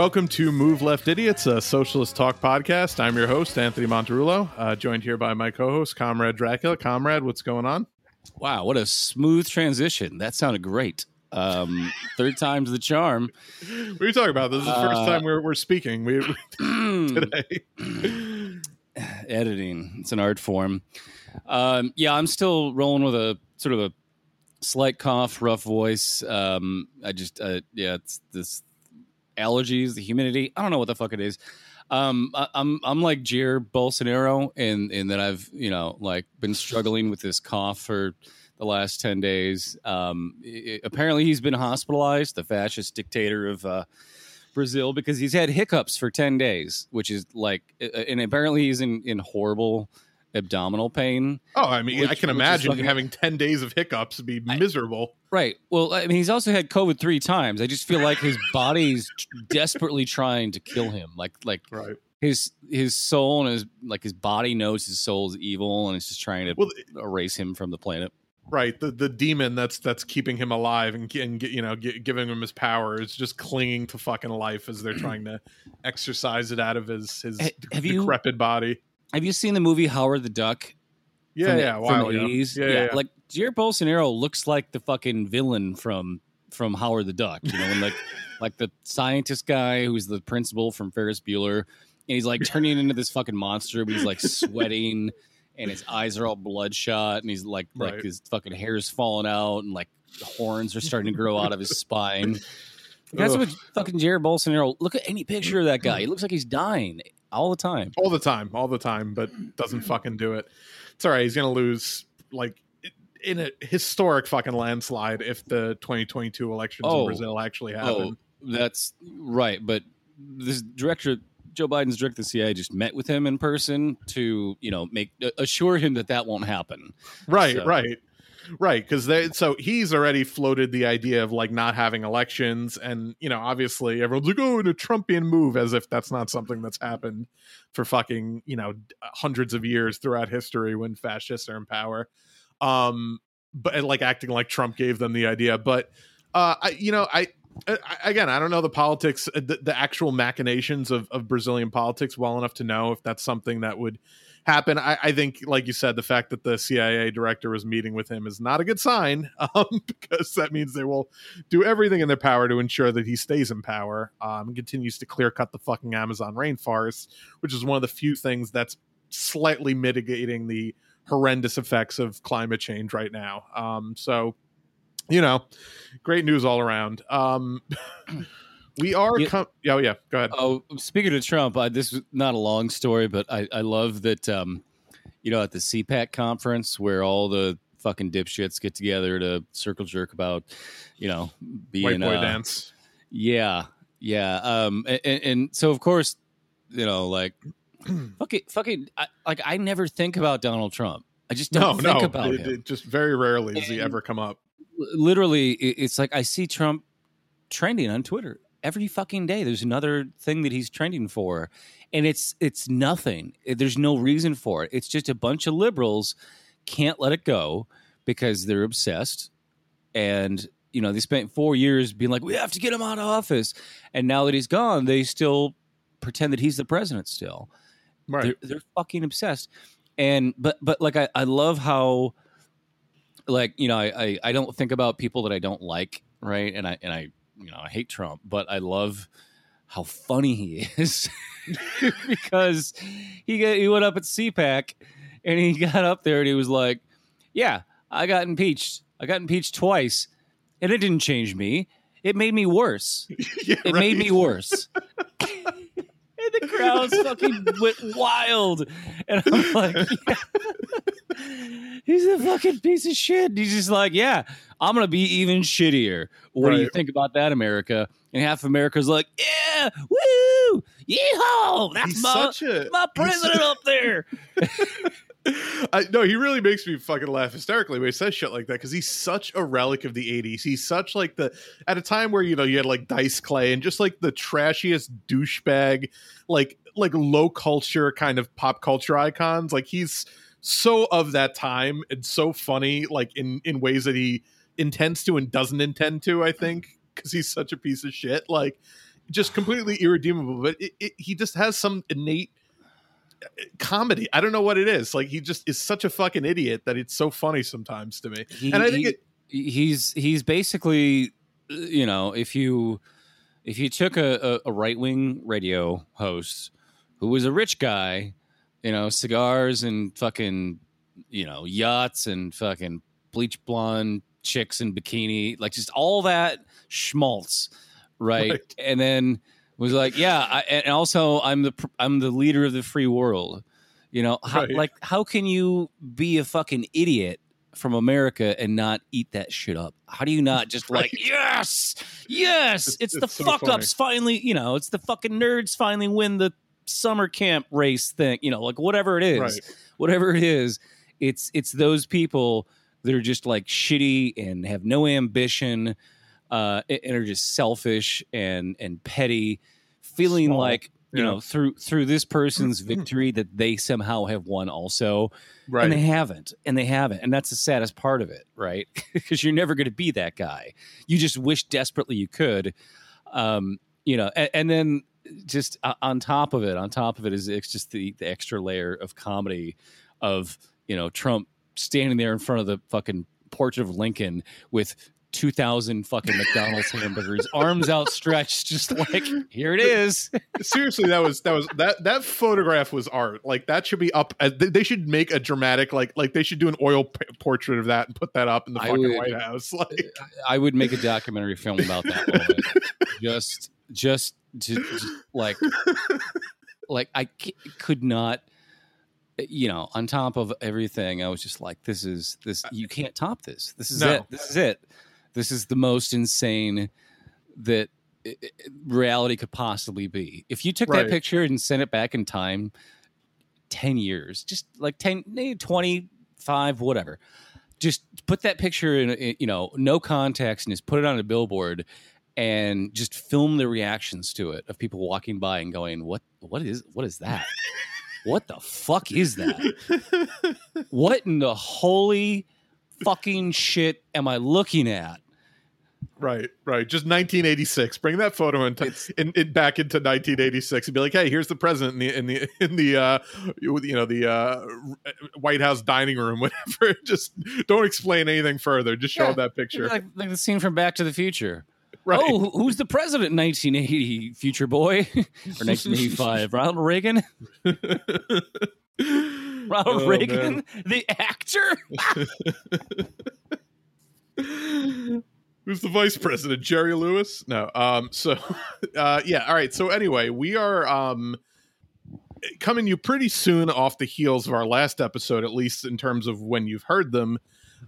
Welcome to Move Left Idiots, a socialist talk podcast. I'm your host, Anthony Monterulo, uh, joined here by my co host, Comrade Dracula. Comrade, what's going on? Wow, what a smooth transition. That sounded great. Um, third time's the charm. What are you talking about? This is the first Uh, time we're, we're speaking we, today. Editing, it's an art form. Um, yeah, I'm still rolling with a sort of a slight cough, rough voice. Um, I just, uh, yeah, it's this allergies, the humidity. I don't know what the fuck it is. Um, I, I'm I'm like Jair Bolsonaro, in in that I've you know like been struggling with this cough for the last ten days. Um, i- i- apparently he's been hospitalized, the fascist dictator of uh, Brazil, because he's had hiccups for ten days, which is like, and apparently he's in in horrible abdominal pain. Oh, I mean, Which- I can imagine fucking- having 10 days of hiccups would be miserable. Right. Well, I mean, he's also had COVID three times. I just feel like his body's desperately trying to kill him. Like, like Right. his his soul and his like his body knows his soul's evil, and it's just trying to Well, erase him from the planet. right. The the demon that's that's keeping him alive and, and you know gi- giving him his power is just clinging to fucking life as they're trying to exercise it out of his his Ha- have you- decrepit body. Have you seen the movie Howard the Duck? Yeah, from the, yeah, from wow, yeah. 80s? Yeah, yeah, yeah. Like Jared Bolsonaro looks like the fucking villain from from Howard the Duck. You know, and like like the scientist guy who's the principal from Ferris Bueller, and he's like turning into this fucking monster, but he's like sweating, and his eyes are all bloodshot, and he's like like his fucking hair's falling out, and like horns are starting to grow out of his spine. That's Ugh. what fucking Jared Bolsonaro. Look at any picture of that guy. He looks like he's dying all the time. all the time, all the time, but doesn't fucking do it. It's all right. He's gonna lose like in a historic fucking landslide if the 2022 elections in Oh. Brazil actually oh, happen. Oh, that's right. But this director, Joe Biden's director of the CIA, just met with him in person to, you know, make assure him that that won't happen. right, so- right, right. Because they so he's already floated the idea of like not having elections, and you know, obviously everyone's like, oh, a Trumpian move, as if that's not something that's happened for fucking you know hundreds of years throughout history when fascists are in power. Um, but like acting like Trump gave them the idea, but uh, I you know I. I- Again, I don't know the politics, uh, the, the actual machinations of, of Brazilian politics well enough to know if that's something that would happen. I, I think, like you said, the fact that the CIA director was meeting with him is not a good sign, um, because that means they will do everything in their power to ensure that he stays in power um, and continues to clear cut the fucking Amazon rainforest, which is one of the few things that's slightly mitigating the horrendous effects of climate change right now. Um, so, you know, great news all around. Um, we are, Yeah. com- oh yeah, go ahead. Oh, speaking of Trump, I, this is not a long story, but I, I love that, um, you know, at the CPAC conference where all the fucking dipshits get together to circle jerk about, you know, being White boy uh, dance. Yeah, yeah. Um, and, and so of course, you know, like, fucking, fucking, I, like I never think about Donald Trump. I just don't think no, about it, him. it just very rarely does he ever come up. Literally, it's like I see Trump trending on Twitter every fucking day. There's another thing that he's trending for, and it's it's nothing. There's no reason for it. It's just a bunch of liberals can't let it go because they're obsessed, and you know they spent four years being like, we have to get him out of office, and now that he's gone, they still pretend that he's the president still. Right. They're, they're fucking obsessed. And but but like I, I love how like you know I, I I don't think about people that I don't like right and I and I you know I hate Trump but I love how funny he is because he got, he went up at CPAC and he got up there and he was like yeah I got impeached. I got impeached twice and it didn't change me. It made me worse. Yeah, it made me worse. And the crowds fucking went wild. And I'm like, yeah. he's a fucking piece of shit. He's just like, yeah, I'm going to be even shittier. What do you think about that, America? And half America's like, yeah, woo, yeehaw, that's He's my, a my president up there. I, no, he really makes me fucking laugh hysterically when he says shit like that because he's such a relic of the '80s. He's such like the at a time where you know you had like Dice Clay and just like the trashiest douchebag, like like low culture kind of pop culture icons. Like he's so of that time and so funny, like in in ways that he intends to and doesn't intend to. I think because he's such a piece of shit. Like just completely irredeemable. But it, it, he just has some innate comedy. I don't know what it is. Like he just is such a fucking idiot that it's so funny sometimes to me. He- and I think he- it. he's he's basically uh, you know if you if you took a, a, a right wing radio host who was a rich guy, you know, cigars and fucking you know yachts and fucking bleach blonde chicks in bikini, like just all that schmaltz, right? Right. And then was like, yeah, I, and also I'm the I'm the leader of the free world. You know, how, Right. like how can you be a fucking idiot from America and not eat that shit up? How do you not just like, yes, yes, It's- it's, the it's so fuck ups finally, you know, it's the fucking nerds finally win the summer camp race thing, you know, like whatever it is, Right. whatever it is, it's it's those people that are just like shitty and have no ambition, uh, and are just selfish and and petty, feeling Small, like you yeah. know through through this person's victory that they somehow have won also. Right. and they haven't and they haven't and that's the saddest part of it right? Because you're never going to be that guy. You just wish desperately you could. Um you know and, and then just uh, on top of it on top of it is it's just the, the extra layer of comedy of you know trump standing there in front of the fucking portrait of lincoln with 2000 fucking mcdonald's hamburgers arms outstretched just like here it is seriously that was that was that that photograph was art like that should be up uh, they they should make a dramatic like like they should do an oil p- portrait of that and put that up in the fucking would- white house like I would make a documentary film about that just, just to, just like, like I c- could not, you know, on top of everything, I was just like, this is this. You can't top this. This is No. it. This is it. This is the most insane that reality could possibly be. If you took Right. that picture and sent it back in time, ten years, just like 10, eh, 25, whatever just put that picture in, in, you know no context and just put it on a billboard and just film the reactions to it of people walking by and going what what is what is that what the fuck is that what in the holy fucking shit am i looking at? Right right. Just 1986 bring that photo into It's- in, in back into 1986 and be like hey here's the president in the in the in the uh you you know the uh white house dining room whatever. Just don't explain anything further. Just show Yeah. that picture. Like, like the scene from back to the future. Right. Oh who's the president in 1980 future boy? Or 1985 ronald reagan ronald Oh, reagan man. the actor Who's the vice president? Jerry Lewis? No. Um. So, uh. Yeah. All right. So anyway, we are um coming you pretty soon off the heels of our last episode, at least in terms of when you've heard them.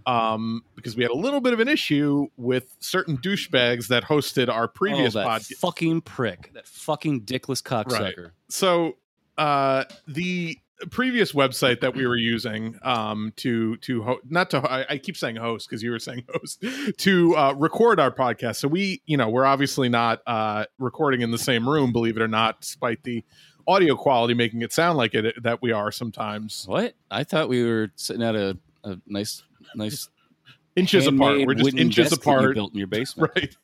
Um, because we had a little bit of an issue with certain douchebags that hosted our previous oh, podcast. fucking prick, that fucking dickless cocksucker. so uh the previous website that we were using um to to ho- not to I, I keep saying host because you were saying host to uh record our podcast. So we you know we're obviously not uh recording in the same room believe it or not despite the audio quality making it sound like it that we are sometimes. What? I thought we were sitting at a, a nice, nice inches apart. We're just inches apart. built in your basement. right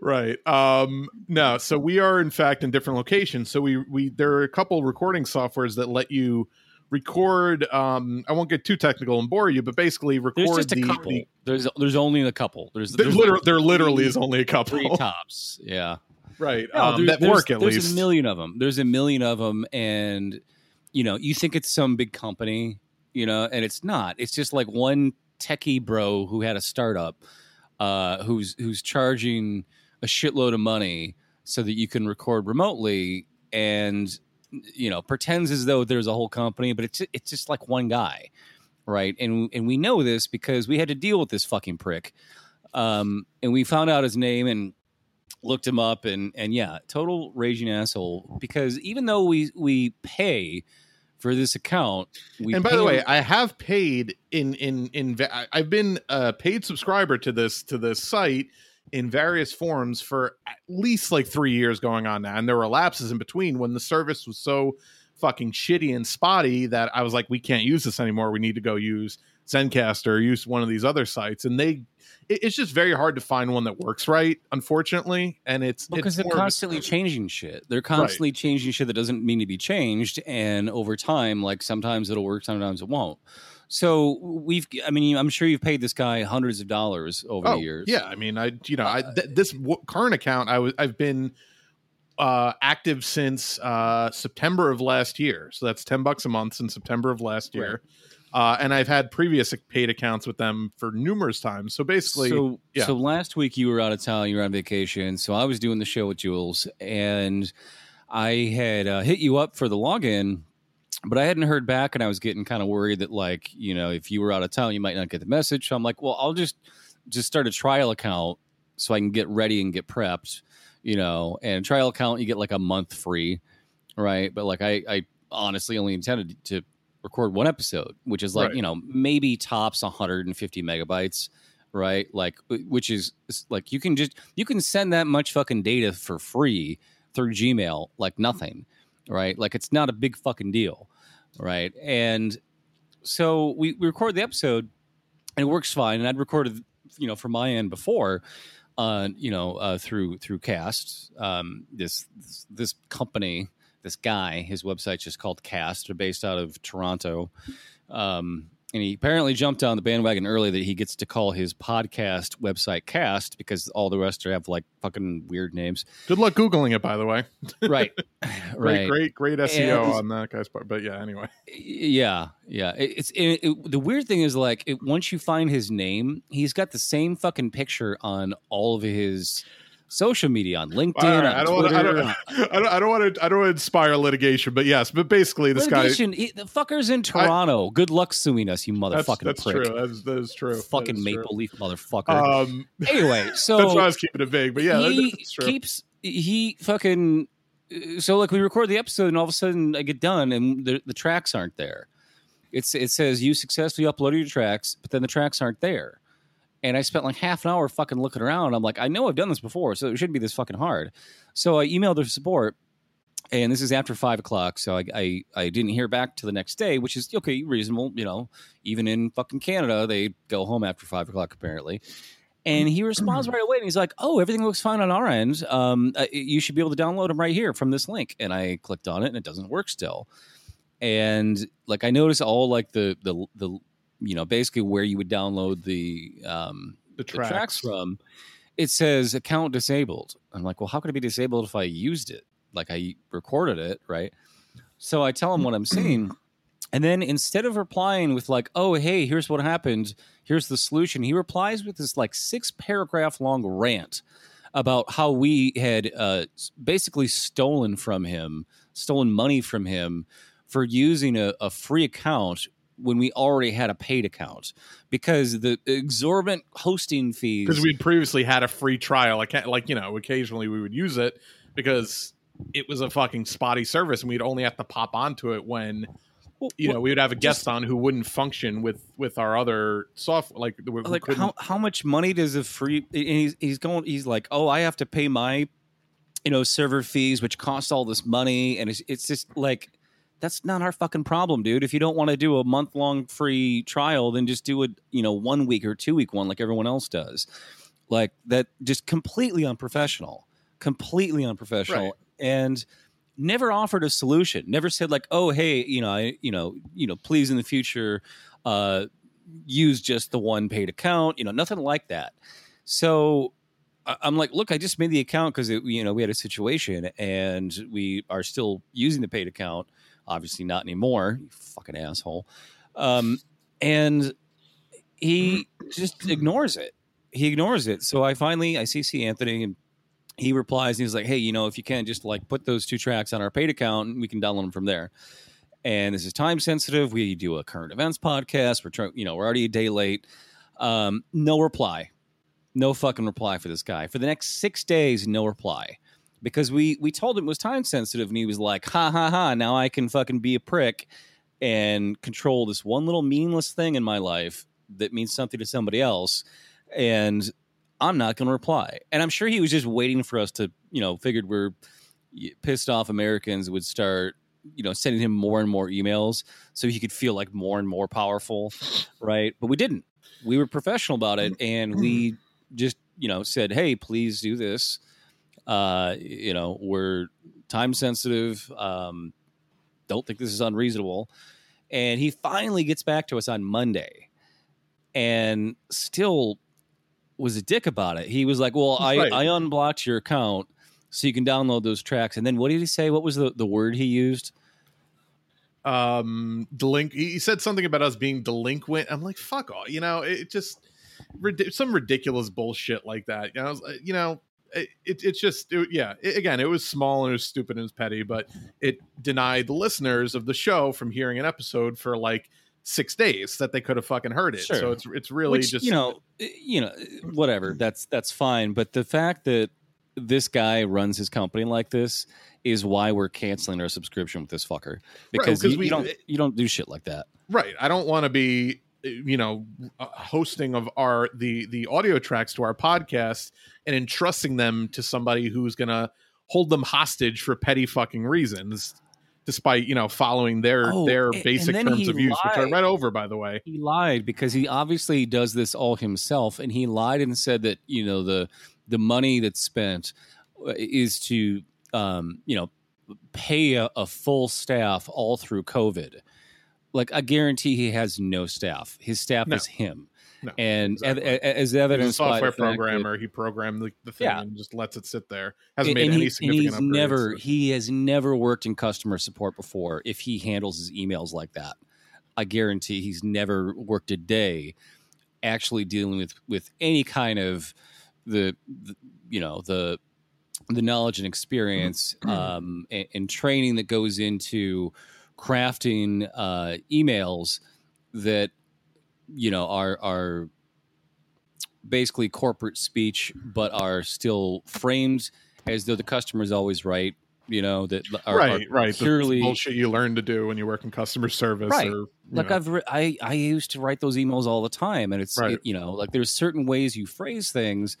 right um no so we are in fact in different locations so we we there are a couple recording softwares that let you record um i won't get too technical and bore you but basically record There's just a the, couple. the there's there's only a couple. There's, there, there's liter- like there literally three- is only a couple three tops. Yeah. right No, um, that work at there's least There's a million of them. There's a million of them, and you know, you think it's some big company, you know, and it's not. It's just like one techie bro who had a startup, uh, who's who's charging a shitload of money so that you can record remotely, and you know, pretends as though there's a whole company, but it's it's just like one guy, right? And and we know this because we had to deal with this fucking prick, um, and we found out his name and looked him up and and yeah total raging asshole because even though we we pay for this account we and by the way him- i have paid in in in i've been a paid subscriber to this to this site in various forms for at least like three years going on now and there were lapses in between when the service was so fucking shitty and spotty that I was like, we can't use this anymore. We need to go use Zencastr or use one of these other sites. And they, it, it's just very hard to find one that works right, unfortunately. And it's because it's they're more of constantly changing shit. They're constantly changing shit that doesn't mean to be changed, and over time, like sometimes it'll work, sometimes it won't. So we've, I mean, I'm sure you've paid this guy hundreds of dollars over oh, the years. Yeah, I mean, I you know, I th- this w- current account, I was I've been uh active since uh September of last year. So that's 10 bucks a month since September of last year. Uh and I've had previous paid accounts with them for numerous times. So basically so yeah. so last week you were out of town, you were on vacation. So I was doing the show with Jules, and I had uh, hit you up for the login, but I hadn't heard back, and I was getting kind of worried that like you know if you were out of town, you might not get the message. So I'm like, well, I'll just just start a trial account so I can get ready and get prepped, you know. And trial account, you get like a month free, right? But like I, I honestly only intended to record one episode, which is like Right. you know maybe tops 150 megabytes, right? Like which is is like you can just you can send that much fucking data for free through Gmail like nothing, right? Like it's not a big fucking deal, right? And so we, we record the episode and it works fine. And I'd recorded, you know, from my end before, uh, you know, uh, through through Cast, um, this, this company, this guy, his website's just called Cast. They're based out of Toronto, um, and he apparently jumped on the bandwagon early that he gets to call his podcast website Cast because all the rest have like fucking weird names, good luck googling it by the way. right? Great right. great great SEO And- on that guy's part. But yeah, anyway. Yeah, yeah. It, it's it, it, the weird thing is like it, once you find his name, he's got the same fucking picture on all of his social media on LinkedIn, right, on I don't want to I Twitter. don't I don't I don't want to I don't want to inspire litigation, but yes, but basically this guy Litigation, he- the fucker's in Toronto. Good luck suing us, you that's, motherfucking that's prick. true. That's that is true. Fucking is Maple true. Leaf motherfucker. Um anyway, so that's why I was keeping it vague, but yeah, he that's keeps he fucking so like we record the episode and all of a sudden I get done and the, the tracks aren't there. It's it says you successfully uploaded your tracks, but then the tracks aren't there. And I spent like half an hour fucking looking around. I'm like, I know I've done this before, so it shouldn't be this fucking hard. So I emailed their support, and this is after five o'clock. So I, I I didn't hear back to the next day, which is okay, reasonable. You know, even in fucking Canada, they go home after five o'clock apparently. And he responds right away, and he's like, "Oh, everything looks fine on our end. Um, uh, you should be able to download them right here from this link." And I clicked on it, and it doesn't work still. And like I noticed all like the the the you know basically where you would download the um, the the tracks. tracks. from, it says account disabled. I'm like, well, how could it be disabled if I used it? Like I recorded it, right? So I tell him what I'm seeing. And then instead of replying with like, oh, hey, here's what happened, here's the solution, he replies with this like six paragraph long rant about how we had uh, basically stolen from him, stolen money from him for using a, a free account when we already had a paid account because the exorbitant hosting fees because we'd previously had a free trial. I can't like you know occasionally we would use it because it was a fucking spotty service and we'd only have to pop onto it when you know we would have a guest on who wouldn't function with with our other software like we, we like couldn't- how how much money does a free and he's he's going he's like oh I have to pay my you know server fees which cost all this money and it's it's just like that's not our fucking problem dude. If you don't want to do a month long free trial then just do a you know one week or two week one like everyone else does. Like that just completely unprofessional completely unprofessional. Right. and never offered a solution. Never said like oh hey you know i you know you know please in the future uh use just the one paid account you know nothing like that. So i'm like look i just made the account because you know we had a situation and we are still using the paid account obviously not anymore you fucking asshole. Um and he just ignores it. He ignores it. So i finally i cc anthony and he replies and he's like hey you know if you can just like put those two tracks on our paid account and we can download them from there. And this is time sensitive. We do a current events podcast. We're trying you know we're already a day late. Um, no reply. No fucking reply for this guy. For the next six days no reply because we we told him it was time sensitive and he was like ha ha ha now i can fucking be a prick and control this one little meaningless thing in my life that means something to somebody else and i'm not going to reply and i'm sure he was just waiting for us to you know figured we're pissed off americans would start you know, sending him more and more emails so he could feel like more and more powerful, right? But we didn't. We were professional about it, and we just you know said, "Hey, please do this." Uh, you know, we're time sensitive. Um, don't think this is unreasonable. And he finally gets back to us on Monday, and still was a dick about it. He was like, "Well, I, Right. I unblocked your account." So you can download those tracks, and then what did he say? What was the, the word he used? um delinq he said something about us being delinquent i'm like fuck off you know it just some ridiculous bullshit like that you know, was, uh, you know it, it, it's just it, yeah it, again it was small and it was stupid and it was petty but it denied the listeners of the show from hearing an episode for like six days that they could have fucking heard it Sure. so it's it's really Which, just you know, eh, you know, eh, whatever. Mm-hmm. That's that's fine. But the fact that this guy runs his company like this is why we're canceling our subscription with this fucker because 'cause you, we- you don't eh, you don't do shit like that. right i don't want to be you know hosting of our the the audio tracks to our podcast and entrusting them to somebody who's gonna hold them hostage for petty fucking reasons despite you know following their Oh, their basic terms of use which i read over by the way He lied because he obviously does this all himself, and he lied and said that you know the the money that's spent uh, is to um, you know pay a, a full staff all through COVID. Like I guarantee he has no staff. His staff No. is him. No, and exactly. as He's a evidenced by the software fact that- programmer he programmed the, the thing Yeah. and just lets it sit there hasn't and, made and any he- and significant he's upgrades, never so- he has never worked in customer support before if he handles his emails like that i guarantee he's never worked a day actually dealing with with any kind of the, the you know the the knowledge and experience um, and, and training that goes into crafting uh, emails that you know are are basically corporate speech, but are still framed as though the customer is always right. You know that are, right are right the purely bullshit you learn to do when you work in customer service Right. or like know. I've re- I I used to write those emails all the time, and it's Right. it- you know like there's certain ways you phrase things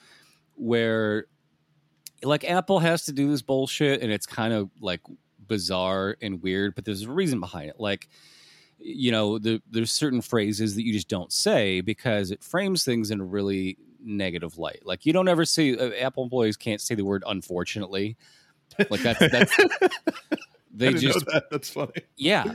where like Apple has to do this bullshit, and it's kind of like bizarre and weird, but there's a reason behind it. Like you know the, there's certain phrases that you just don't say because it frames things in a really negative light. Like you don't ever see uh, Apple employees can't say the word unfortunately. Like that's that's they just that. that's funny yeah.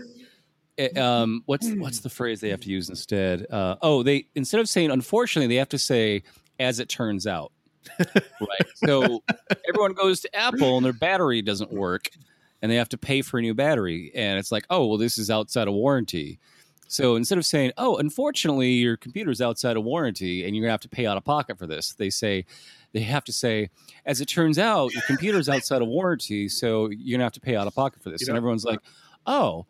Eh, um, what's what's the phrase they have to use instead? Uh, oh, they instead of saying unfortunately, they have to say as it turns out. right. So everyone goes to Apple and their battery doesn't work, and they have to pay for a new battery, and it's like, oh, well, this is outside of warranty. So instead of saying, oh, unfortunately, your computer's outside of warranty and you're gonna have to pay out of pocket for this, they say they have to say, as it turns out, your computer's outside of warranty, so you're gonna have to pay out of pocket for this. You and everyone's like, oh,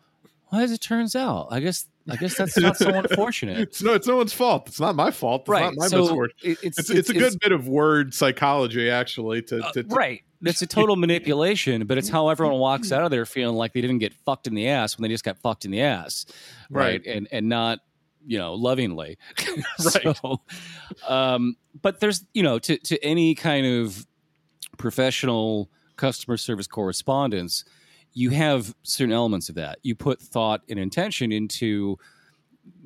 well, as it turns out, I guess I guess that's not so unfortunate. it's no it's no one's fault it's not my fault it's right. not my so misfortune it- it's, it's, it's, a good bit of word psychology actually to, Uh, to, to right. It's a total manipulation, but it's how everyone walks out of there feeling like they didn't get fucked in the ass when they just got fucked in the ass, right? Right. And and not you know lovingly, Right. So, um, but there's you know to to any kind of professional customer service correspondence, you have certain elements of that. You put thought and intention into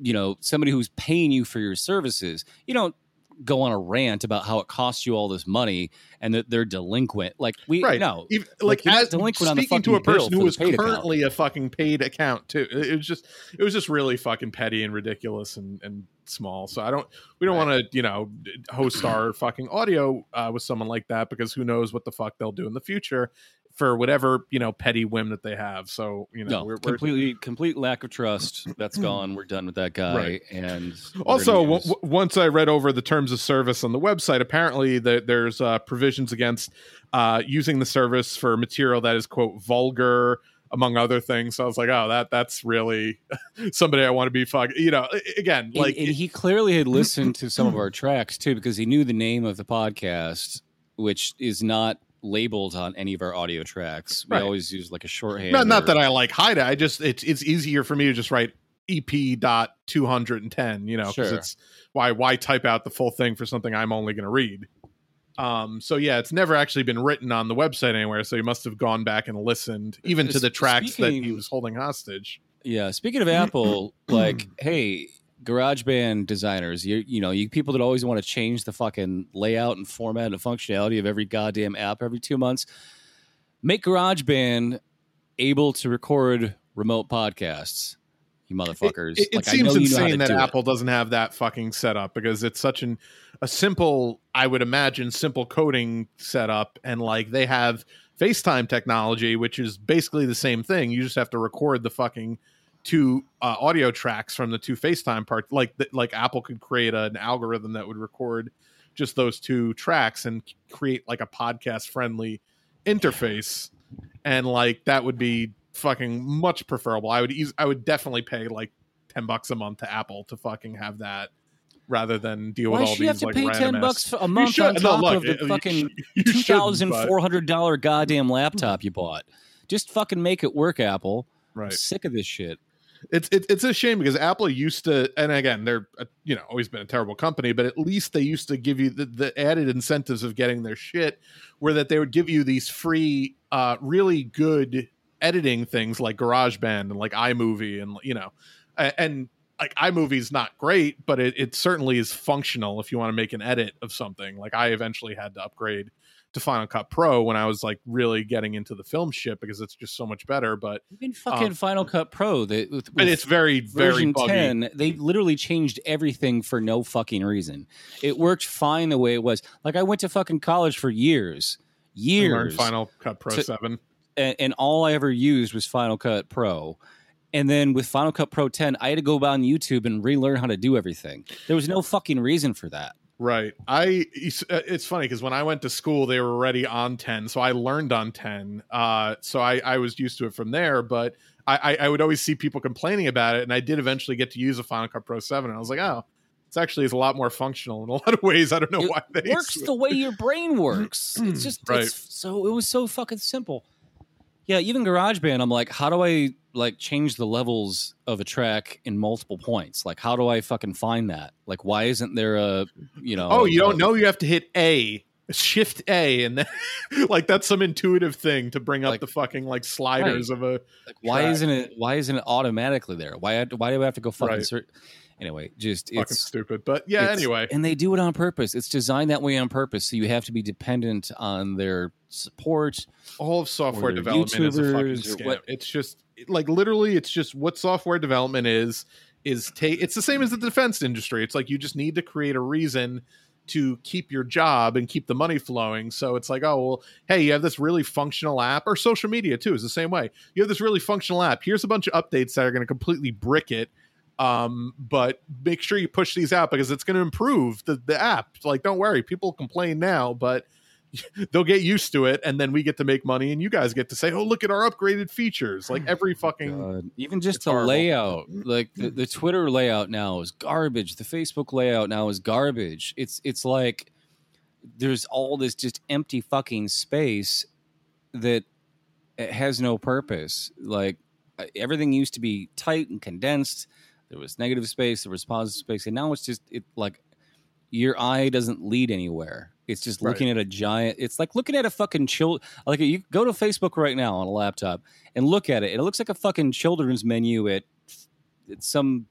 you know somebody who's paying you for your services. You don't go on a rant about how it costs you all this money and that they're delinquent. Like we right no, Even- Like, like, as, delinquent speaking to a person who was paid account. currently a fucking paid account too it it was just it was just really fucking petty and ridiculous and and small so i don't we don't Right. want to you know host our fucking audio uh, with someone like that because who knows what the fuck they'll do in the future for whatever you know petty whim that they have so you know no, we're, we're completely complete lack of trust. That's gone. We're done with that guy. Right. And also use- w- once i read over the terms of service on the website apparently the, there's uh, provisions against uh, using the service for material that is quote vulgar among other things so i was like oh that that's really somebody i want to be fucking you know a- again and, like and he clearly had listened to some of our tracks too because he knew the name of the podcast, which is not labeled on any of our audio tracks. We Right. always use like a shorthand. not, not that i like hide it i just it's it's easier for me to just write ep dot 210 you know because Sure. it's why why type out the full thing for something i'm only going to read Um, so yeah, it's never actually been written on the website anywhere. So he must have gone back and listened, even to the tracks that he was holding hostage. Yeah. Speaking of Apple, like, hey, GarageBand designers, you you know, you people that always want to change the fucking layout and format and functionality of every goddamn app every two months, make GarageBand able to record remote podcasts. You motherfuckers! It, it Like, I seems know you know how insane that do it. Apple doesn't have that fucking setup because it's such an a simple, I would imagine, simple coding setup, and like they have FaceTime technology, which is basically the same thing. You just have to record the fucking two uh, audio tracks from the two FaceTime parts. Like th- like Apple could create an algorithm that would record just those two tracks and create like a podcast friendly interface, and like that would be fucking much preferable. I would eas- I would definitely pay like ten bucks a month to Apple to fucking have that rather than deal Why with all these should you have to like pay ten bucks a month should- on no, top look, of the fucking two thousand four hundred dollar goddamn laptop you bought? Just fucking make it work, Apple. I'm Right. sick of this shit. It's it, it's a shame because Apple used to, and again, they're uh, you know always been a terrible company, but at least they used to give you the, the added incentives of getting their shit, where that they would give you these free, uh, really good editing things like GarageBand and like iMovie and you know, a- and like iMovie's not great, but it, it certainly is functional if you want to make an edit of something. Like I eventually had to upgrade to Final Cut Pro when I was like really getting into the film shit because it's just so much better. But Even fucking Um, Final Cut Pro, they, with, and it's very very buggy. 10, they literally changed everything for no fucking reason. It worked fine the way it was. Like I went to fucking college for years, years, Final Cut Pro to- Seven. and, and all I ever used was Final Cut Pro. And then with Final Cut Pro 10, I had to go about on YouTube and relearn how to do everything. There was no fucking reason for that. Right. I it's, uh, funny because when I went to school, they were already on ten, so I learned on ten. Uh, so I I was used to it from there, but I I, I would always see people complaining about it, and I did eventually get to use a Final Cut Pro Seven, and I was like, oh, it's actually is a lot more functional in a lot of ways. I don't know It why they works the way your brain works. It's just Right. it's so it was so fucking simple. Yeah, even GarageBand, I'm like, how do I like change the levels of a track in multiple points? Like, how do I fucking find that? Like, why isn't there a you know? Oh, you a- don't know you have to hit A, shift A, and then like that's some intuitive thing to bring up Like- the fucking like sliders of a Like, why track. isn't it? Why isn't it automatically there? Why? Why do I have to go fucking? Right. Search? Anyway, just fucking it's stupid. But yeah, anyway. and they do it on purpose. It's designed that way on purpose, so you have to be dependent on their support. all of software development is a fucking scam. what- It's just like literally, it's just what software development is. Is take. It's the same as the defense industry. It's like you just need to create a reason to keep your job and keep the money flowing. So it's like, oh well, hey, you have this really functional app, or social media too is the same way. You have this really functional app. Here's a bunch of updates that are going to completely brick it. Um, but make sure you push these out because it's going to improve the the app. Like, don't worry, people complain now, but they'll get used to it and then we get to make money and you guys get to say oh look at our upgraded features like every fucking God. Even just the horrible. layout, like the, the Twitter layout now is garbage. The Facebook layout now is garbage. It's it's like there's all this just empty fucking space that has no purpose. Like uh, everything used to be tight and condensed. There was negative space, there was positive space, and now it's just it like your eye doesn't lead anywhere. It's just Right. looking at a giant. It's like looking at a fucking child. Like you go to Facebook right now on a laptop and look at it. and It looks like a fucking children's menu at, at some,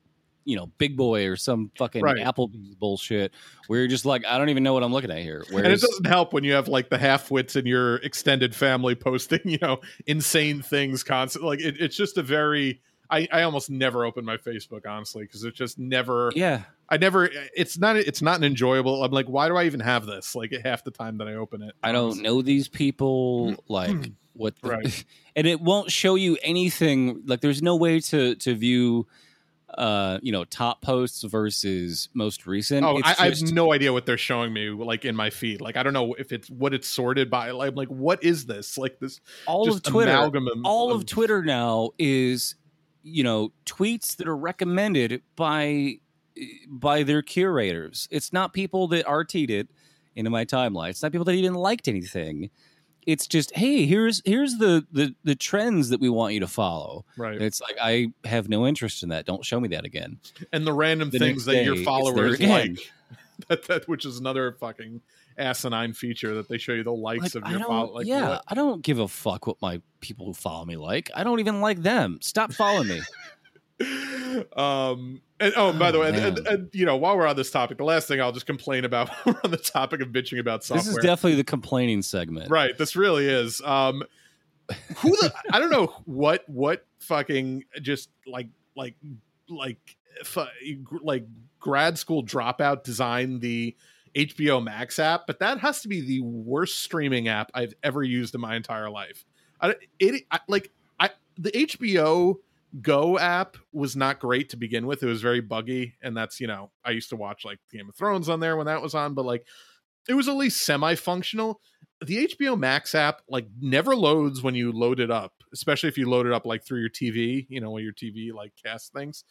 you know, Big Boy or some fucking Right. Applebee's bullshit. Where you're just like, I don't even know what I'm looking at here. and it doesn't help when you have like the half-wits in your extended family posting you know insane things constantly like it, it's just a very I, I almost never open my facebook honestly because it's just never yeah, i never it's not it's not an enjoyable i'm like why do i even have this like half the time that i open it I don't know these people. Like what? The, Right. and it won't show you anything. Like there's no way to to view. Uh, you know, top posts versus most recent. Oh, It's I, I have no idea what they're showing me, like in my feed. Like, I don't know if it's what it's sorted by. Like, I'm like, what is this? Like this all of Twitter. all of Twitter now is, you know, tweets that are recommended by by their curators. It's not people that RT'd it into my timeline. It's not people that even liked anything. It's just, hey, here's here's the the the trends that we want you to follow. right, And it's like I have no interest in that. Don't show me that again. and the random the things that your day, it's followers like. that, that which is another fucking asinine feature that they show you the likes Like, of your follow. Like, yeah, what? I don't give a fuck what my people who follow me like. I don't even like them. Stop following me. um and oh, and by the Oh, way and, and, and, you know while we're on this topic the last thing i'll just complain about we're on the topic of bitching about software This is definitely the complaining segment. right this really is um who the i don't know what what fucking just like like like like grad school dropout designed the hbo max app but that has to be the worst streaming app i've ever used in my entire life. I, it I, like i the hbo go app was not great to begin with. It was very buggy and that's you know i used to watch like game of thrones on there when that was on but like it was at least semi-functional. The hbo max app like never loads when you load it up especially if you load it up like through your tv you know when your tv like casts things.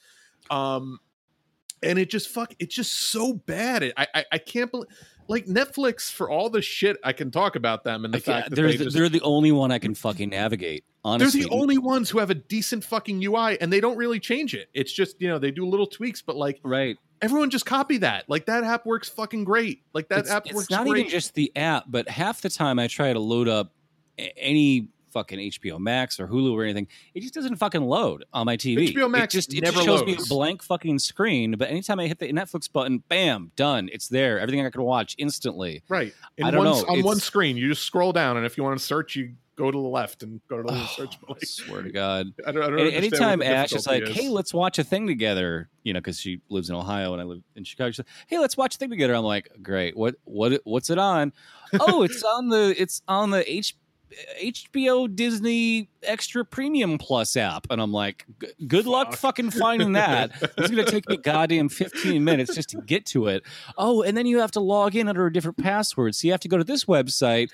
Um and it just fuck it's just so bad it, I, I i can't believe like netflix for all the shit i can talk about them and the I fact that they're, they the, just, they're the only one I can fucking navigate. Honestly, they're the only ones who have a decent fucking ui and they don't really change it it's just you know they do little tweaks but like right. everyone just copy that like that app works fucking great like that it's, app it's works not great even just the app, but half the time I try to load up any fucking HBO Max or Hulu or anything, it just doesn't fucking load on my TV. HBO Max it just it never just shows me a blank fucking screen. But anytime I hit the Netflix button, bam, done. It's there. Everything I can watch instantly. Right. In I don't one, know, On one screen, you just scroll down, and if you want to search, you go to the left and go to the Oh, search. I like, swear to God. I don't, I don't anytime Ash is like, difficulty "Hey, let's watch a thing together," you know, because she lives in Ohio and I live in Chicago. She's like, "Hey, let's watch a thing together." I'm like, "Great. What? What? What's it on?" oh, it's on the it's on the H, HBO Disney Extra Premium Plus app, and I'm like, "G- "Good luck fucking finding that. it's gonna take me goddamn 15 minutes just to get to it." Oh, and then you have to log in under a different password, so you have to go to this website,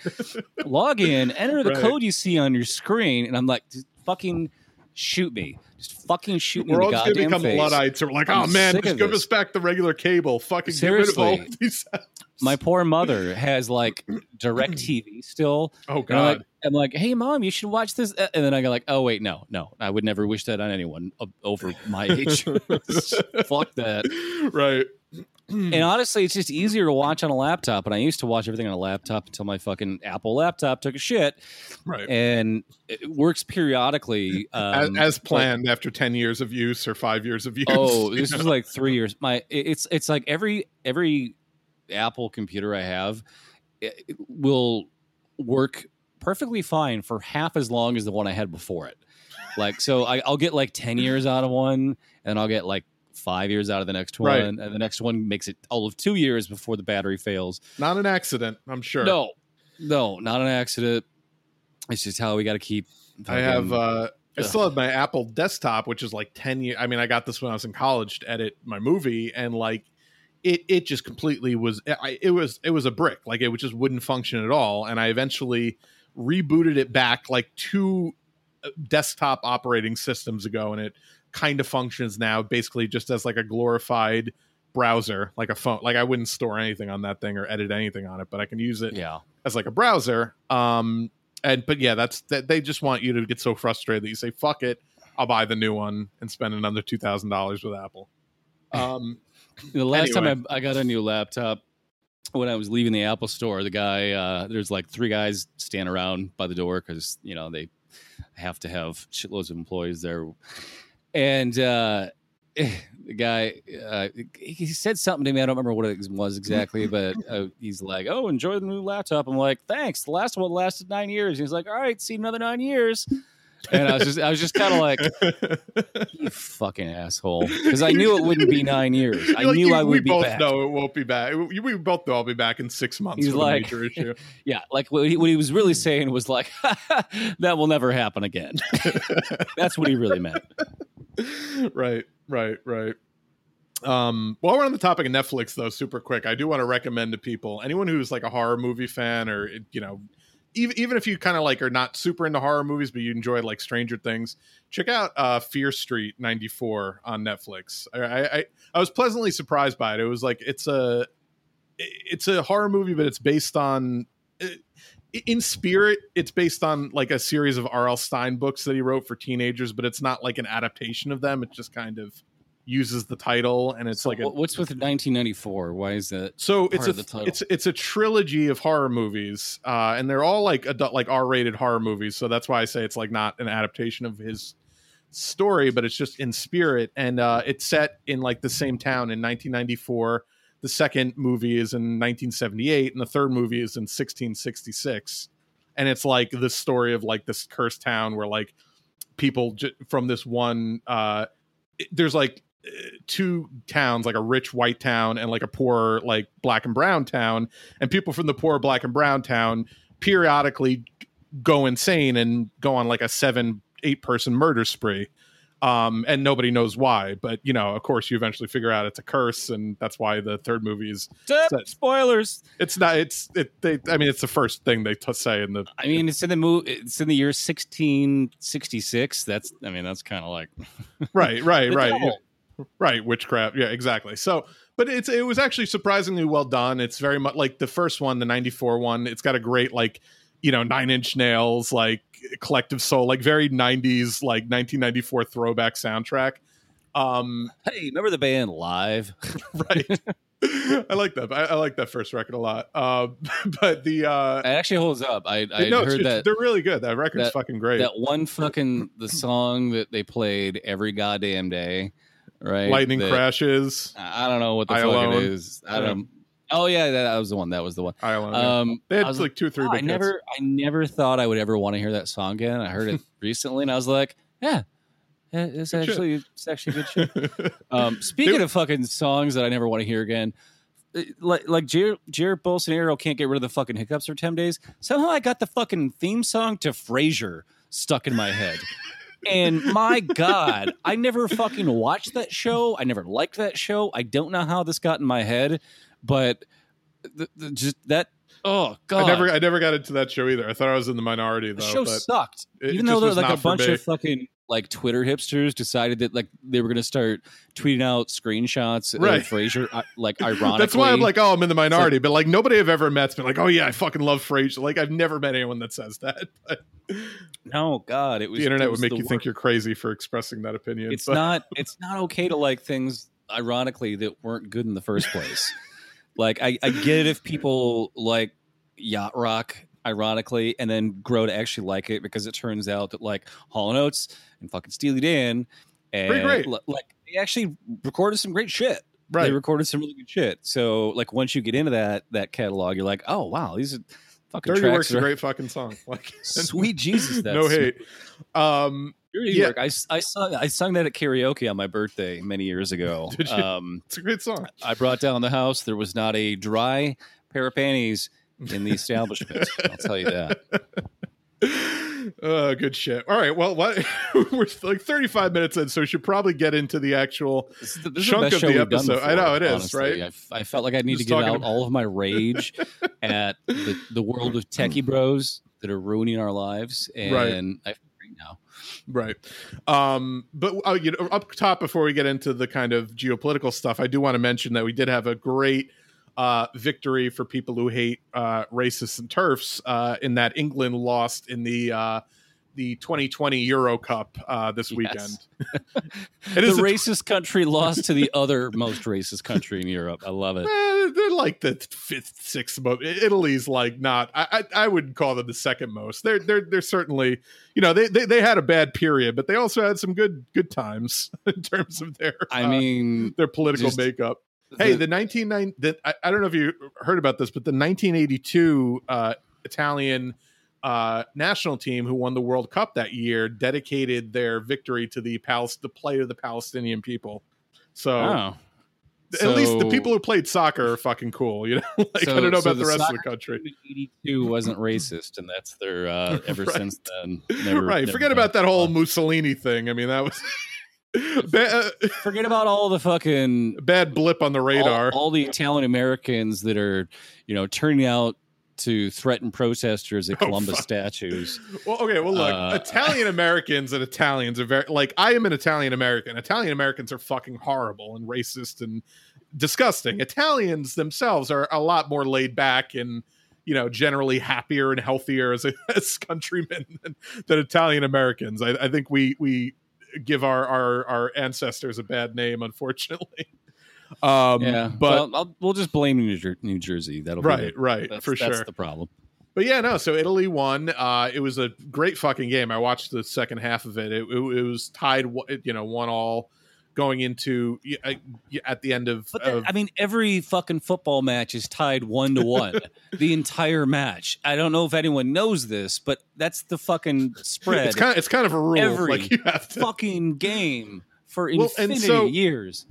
log in, enter the Right. code you see on your screen, and I'm like, "Just "Fucking." Shoot me! Just fucking shoot me We're all just gonna become face. luddites. And we're like, I'm oh man, just give this. us back the regular cable. Fucking get rid of all Seriously. of these. My poor mother has like DirecTV still. Oh And I'm god. like, I'm like, hey mom, you should watch this. And then I go like, oh wait, no, no, I would never wish that on anyone over my age. Fuck that. right. And honestly, it's just easier to watch on a laptop. And I used to watch everything on a laptop until my fucking Apple laptop took a shit. Right. And it works periodically. as, Um, as but- planned after 10 years of use or five years of use. Oh, this know? was like three years. My it's it's like every every Apple computer I have will work perfectly fine for half as long as the one I had before it. Like so, I, I'll get like ten years out of one, and I'll get like five years out of the next one, Right. and the next one makes it all of two years before the battery fails. not an accident, I'm sure. No, no, not an accident. It's just how we got to keep. I have uh I still have my Apple desktop, which is like 10 years. I mean, I got this when I was in college to edit my movie and like it it just completely was I, it was it was a brick. Like it just wouldn't function at all and I eventually rebooted it back like two uh, desktop operating systems ago and it kind of functions now basically just as like a glorified browser, like a phone. Like I wouldn't store anything on that thing or edit anything on it, but I can use it yeah. as like a browser. Um, and but yeah, that's that. They just want you to get so frustrated that you say, "Fuck it, I'll buy the new one and spend another two thousand dollars with Apple." Um, The last Anyway. time I, I got a new laptop, when I was leaving the Apple store, the guy, uh, there's like three guys standing around by the door because, you know, they have to have shitloads of employees there. And uh, the guy, uh, he said something to me. I don't remember what it was exactly, but uh, he's like, Oh, enjoy the new laptop. I'm like, Thanks. The last one lasted nine years. He's like, All right, see another nine years. And I was just, I was just kind of like, you fucking asshole, because I knew it wouldn't be nine years. I You're like, knew "You- I would be both back. know it won't be back. We, we both know I'll be back in six months He's like- a major issue. Yeah, like what he, what he was really saying was like, that will never happen again. That's what he really meant. right, right, right. Um, while we're on the topic of Netflix, though, super quick, I do want to recommend to people anyone who's like a horror movie fan, or you know, even even if you kind of like are not super into horror movies, but you enjoy like Stranger Things, check out uh, Fear Street '94 on Netflix. I, I I was pleasantly surprised by it. It was like it's a it's a horror movie, but it's based on. In spirit, it's based on like a series of R.L. Stine books that he wrote for teenagers, but it's not like an adaptation of them. It's just kind of uses the title, and it's So like a, what's with 1994? Why is that? so it's a of the title. it's it's a trilogy of horror movies, uh, and they're all like adult, like R rated horror movies. So that's why I say it's like not an adaptation of his story, but it's just in spirit, and uh, it's set in like the same town in 1994. The second movie is in 1978, and the third movie is in 1666. And it's like the story of like this cursed town where like people j- from this one uh there's like two towns like a rich white town and like a poor like black and brown town and people from the poor black and brown town periodically go insane and go on like a seven eight person murder spree um and nobody knows why but you know of course you eventually figure out it's a curse and that's why the third movie is Set. Spoilers. it's not it's it they i mean it's the first thing they t- say in the I mean, it's in the movie. It's in the year 1666. That's. I mean, that's kind of like. right right right devil. Right witchcraft yeah exactly. So but it's it was actually surprisingly well done. It's very much like the first one the 94 one it's got a great like you know nine inch nails like collective soul like very 90s like 1994 throwback soundtrack. Um Hey, remember the band Live? right. I like that I, I like that first record a lot. Um but the uh It actually holds up. I I no, heard that they're really good. That record's that- fucking great. that one fucking the song that they played every goddamn day, right? lightning That- crashes I I don't know what the I fuck Alone. it is. I don't. Oh yeah, that, that was the one. That was the one. yeah. Um, they I had was like two or three Oh, I hits. never, I never thought I would ever want to hear that song again. I heard it recently, and I was like, yeah, yeah, it's Good shit. actually, it's actually good shit. Um, speaking They- of fucking songs that I never want to hear again, uh, like like Jared, Jair Bolsonaro can't get rid of the fucking hiccups for ten days. Somehow I got the fucking theme song to Frasier stuck in my head. And my God, I never fucking watched that show. I never liked that show. I don't know how this got in my head, but just that. Oh God, I never, I never got into that show either. I thought I was in the minority though. the show sucked. Even though was like a bunch me. of fucking like Twitter hipsters decided that like they were gonna start tweeting out screenshots Right. of Frasier, uh, like ironically. That's why I'm like, oh, I'm in the minority. but like, nobody I've ever met's been like, oh yeah, I fucking love Frasier. Like, I've never met anyone that says that. But no, God, it was the internet would make you think you're crazy for expressing that opinion. It's but- not. It's not okay to like things ironically that weren't good in the first place. like I, I get it if people like yacht rock ironically and then grow to actually like it because it turns out that like Hall and Oates and fucking Steely Dan and Pretty great. li- like they actually recorded some great shit. Right. They recorded some really good shit. So like once you get into that that catalog, you're like, oh wow, these are fucking Dirty tracks. Work's a are- great fucking song. Like, Sweet Jesus, that's no hate. Um, Dirty Yeah. Work. I, I sung I sung that at karaoke on my birthday many years ago. Did you? Um, it's a great song. I brought down the house. There was not a dry pair of panties in the establishment. I'll tell you that. uh, good shit. All right. Well, what we're like 35 minutes in, so we should probably get into the actual. This is the, this is Chunk of the episode. I know it is, honestly. right? I felt like I need Just to get out about- all of my rage at the, the world of techie bros that are ruining our lives, and Right. I now. Right. Um, but uh, you know, up top before we get into the kind of geopolitical stuff, I do want to mention that we did have a great uh, victory for people who hate uh, racists and turfs uh, in that England lost in the uh, the 2020 Euro Cup uh, this weekend. The It is a- racist country lost to the other most racist country in Europe. I love it. Eh, they're like the fifth, sixth most. Italy's like not. I, I I wouldn't call them the second most. They're they're they're certainly you know they, they they had a bad period, but they also had some good good times in terms of their I uh, mean, their political just- makeup. Hey, the 1990 the, I, I don't know if you heard about this, but the 1982 uh, Italian uh, national team who won the World Cup that year dedicated their victory to the Palace, the plight of the Palestinian people. So oh. at least the people who played soccer are fucking cool. You know, like I don't know so about the, the rest of the country. 82 wasn't racist, and that's their uh, ever Right. since then. Never, right, never forget about that whole Mussolini thing. I mean, that was bad, uh, Forget about all the fucking bad blip on the radar. all, all the Italian Americans that are, you know, turning out to threaten protesters at Oh, Columbus fuck. statues. Well, okay, well, look, Uh, Italian Americans and Italians are very like I am an Italian American. Italian Americans are fucking horrible and racist and disgusting. Italians themselves are a lot more laid back and you know generally happier and healthier as as countrymen than, than Italian Americans. I, I think we we give our our our ancestors a bad name, unfortunately. Um, yeah, but well, I'll, we'll just blame New, Jer- New Jersey. That'll be right, the, right, that's, for that's sure. the problem. But yeah, no. So Italy won. Uh, it was a great fucking game. I watched the second half of it. It, it, it was tied, you know, one all going into uh, at the end of. But that, of I mean, every fucking football match is tied one to one. the entire match. I don't know if anyone knows this, but that's the fucking spread. it's kind of it's kind of a rule. Every like you have to, fucking game for Well, and infinity so- years.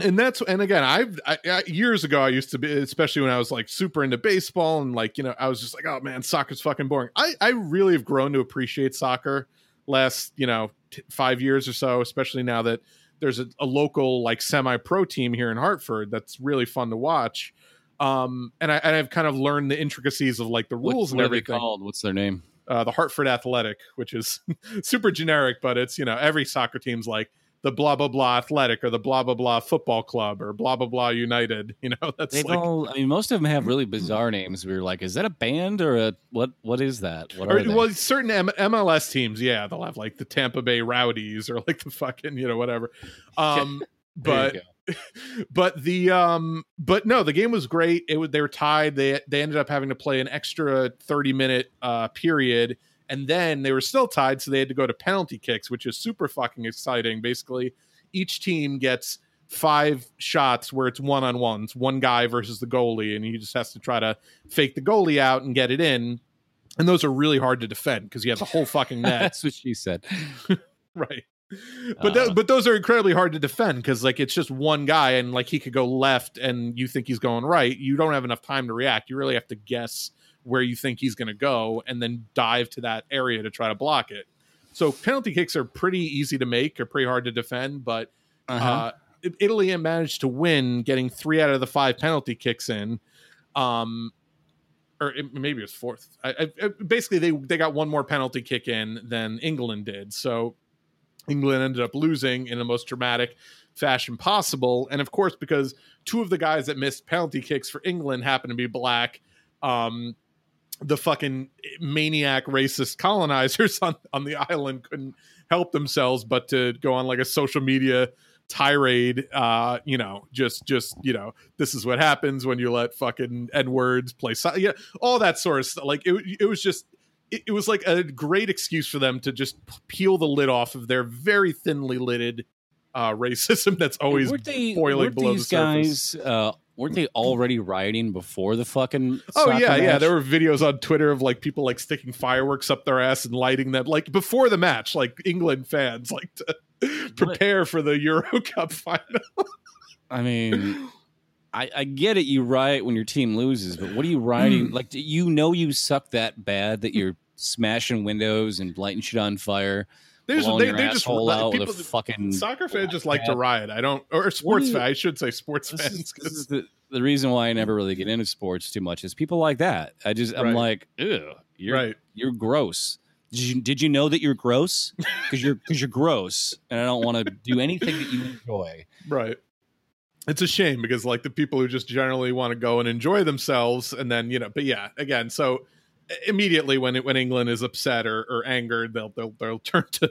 and that's and again I've I, I, years ago I used to be especially when I was like super into baseball and like you know I was just like oh man soccer's fucking boring I I really have grown to appreciate soccer last you know t- five years or so especially now that there's a, a local like semi pro team here in Hartford that's really fun to watch um and I and I've kind of learned the intricacies of like the What, rules and what are they everything? What's their name? uh, the Hartford Athletic, which is super generic, but it's you know every soccer team's like the blah blah blah Athletic or the blah blah blah Football Club or blah blah blah United. You know that's They've like all. I mean, most of them have really bizarre names. We were like, is that a band or a what? What is that? What are or, they? well certain M- MLS teams, yeah, they'll have like the Tampa Bay Rowdies or like the fucking you know whatever. Um, but but the um but no the game was great it was they were tied they they ended up having to play an extra 30 minute uh period and then they were still tied so they had to go to penalty kicks which is super fucking exciting. Basically each team gets five shots where it's one on ones one guy versus the goalie and he just has to try to fake the goalie out and get it in. And those are really hard to defend because you have the whole fucking net. That's what she said. right. But Uh, but those are incredibly hard to defend because like it's just one guy and like he could go left and you think he's going right. You don't have enough time to react. You really have to guess where you think he's going to go and then dive to that area to try to block it so penalty kicks are pretty easy to make or pretty hard to defend but Uh-huh. uh, Italy managed to win, getting three out of the five penalty kicks in. Um, or it, maybe it was fourth. I, I, basically, they they got one more penalty kick in than England did. So England ended up losing in the most dramatic fashion possible. And of course, because two of the guys that missed penalty kicks for England happened to be black. Um, the fucking maniac racist colonizers on, on the island couldn't help themselves but to go on like a social media tirade uh you know just just you know this is what happens when you let fucking n words play so- yeah all that sort of stuff like it, it was just it, it was like a great excuse for them to just peel the lid off of their very thinly lidded uh racism that's always they, boiling below these the surface. guys? Uh, weren't they already rioting before the fucking? Oh yeah, yeah. There were videos on Twitter of like people like sticking fireworks up their ass and lighting them like before the match, like England fans like to prepare for the Euro Cup final. I mean, I, I get it. You riot when your team loses, but what are you rioting? like, do you know you suck that bad that you're smashing windows and lighting shit on fire, There's they, they just out people, a fucking. soccer fans just like to riot. I don't or sports fans. I should say sports This fans. is, this is the, the reason why I never really get into sports too much is people like that. I just I'm Right. like, ew, you're right. you're gross. Did you, did you know that you're gross? Because you're because you're gross, and I don't want to do anything that you enjoy. Right. It's a shame because like the people who just generally want to go and enjoy themselves and then, you know, but yeah, again, so immediately when it, when England is upset or, or angered, they'll they'll they'll turn to,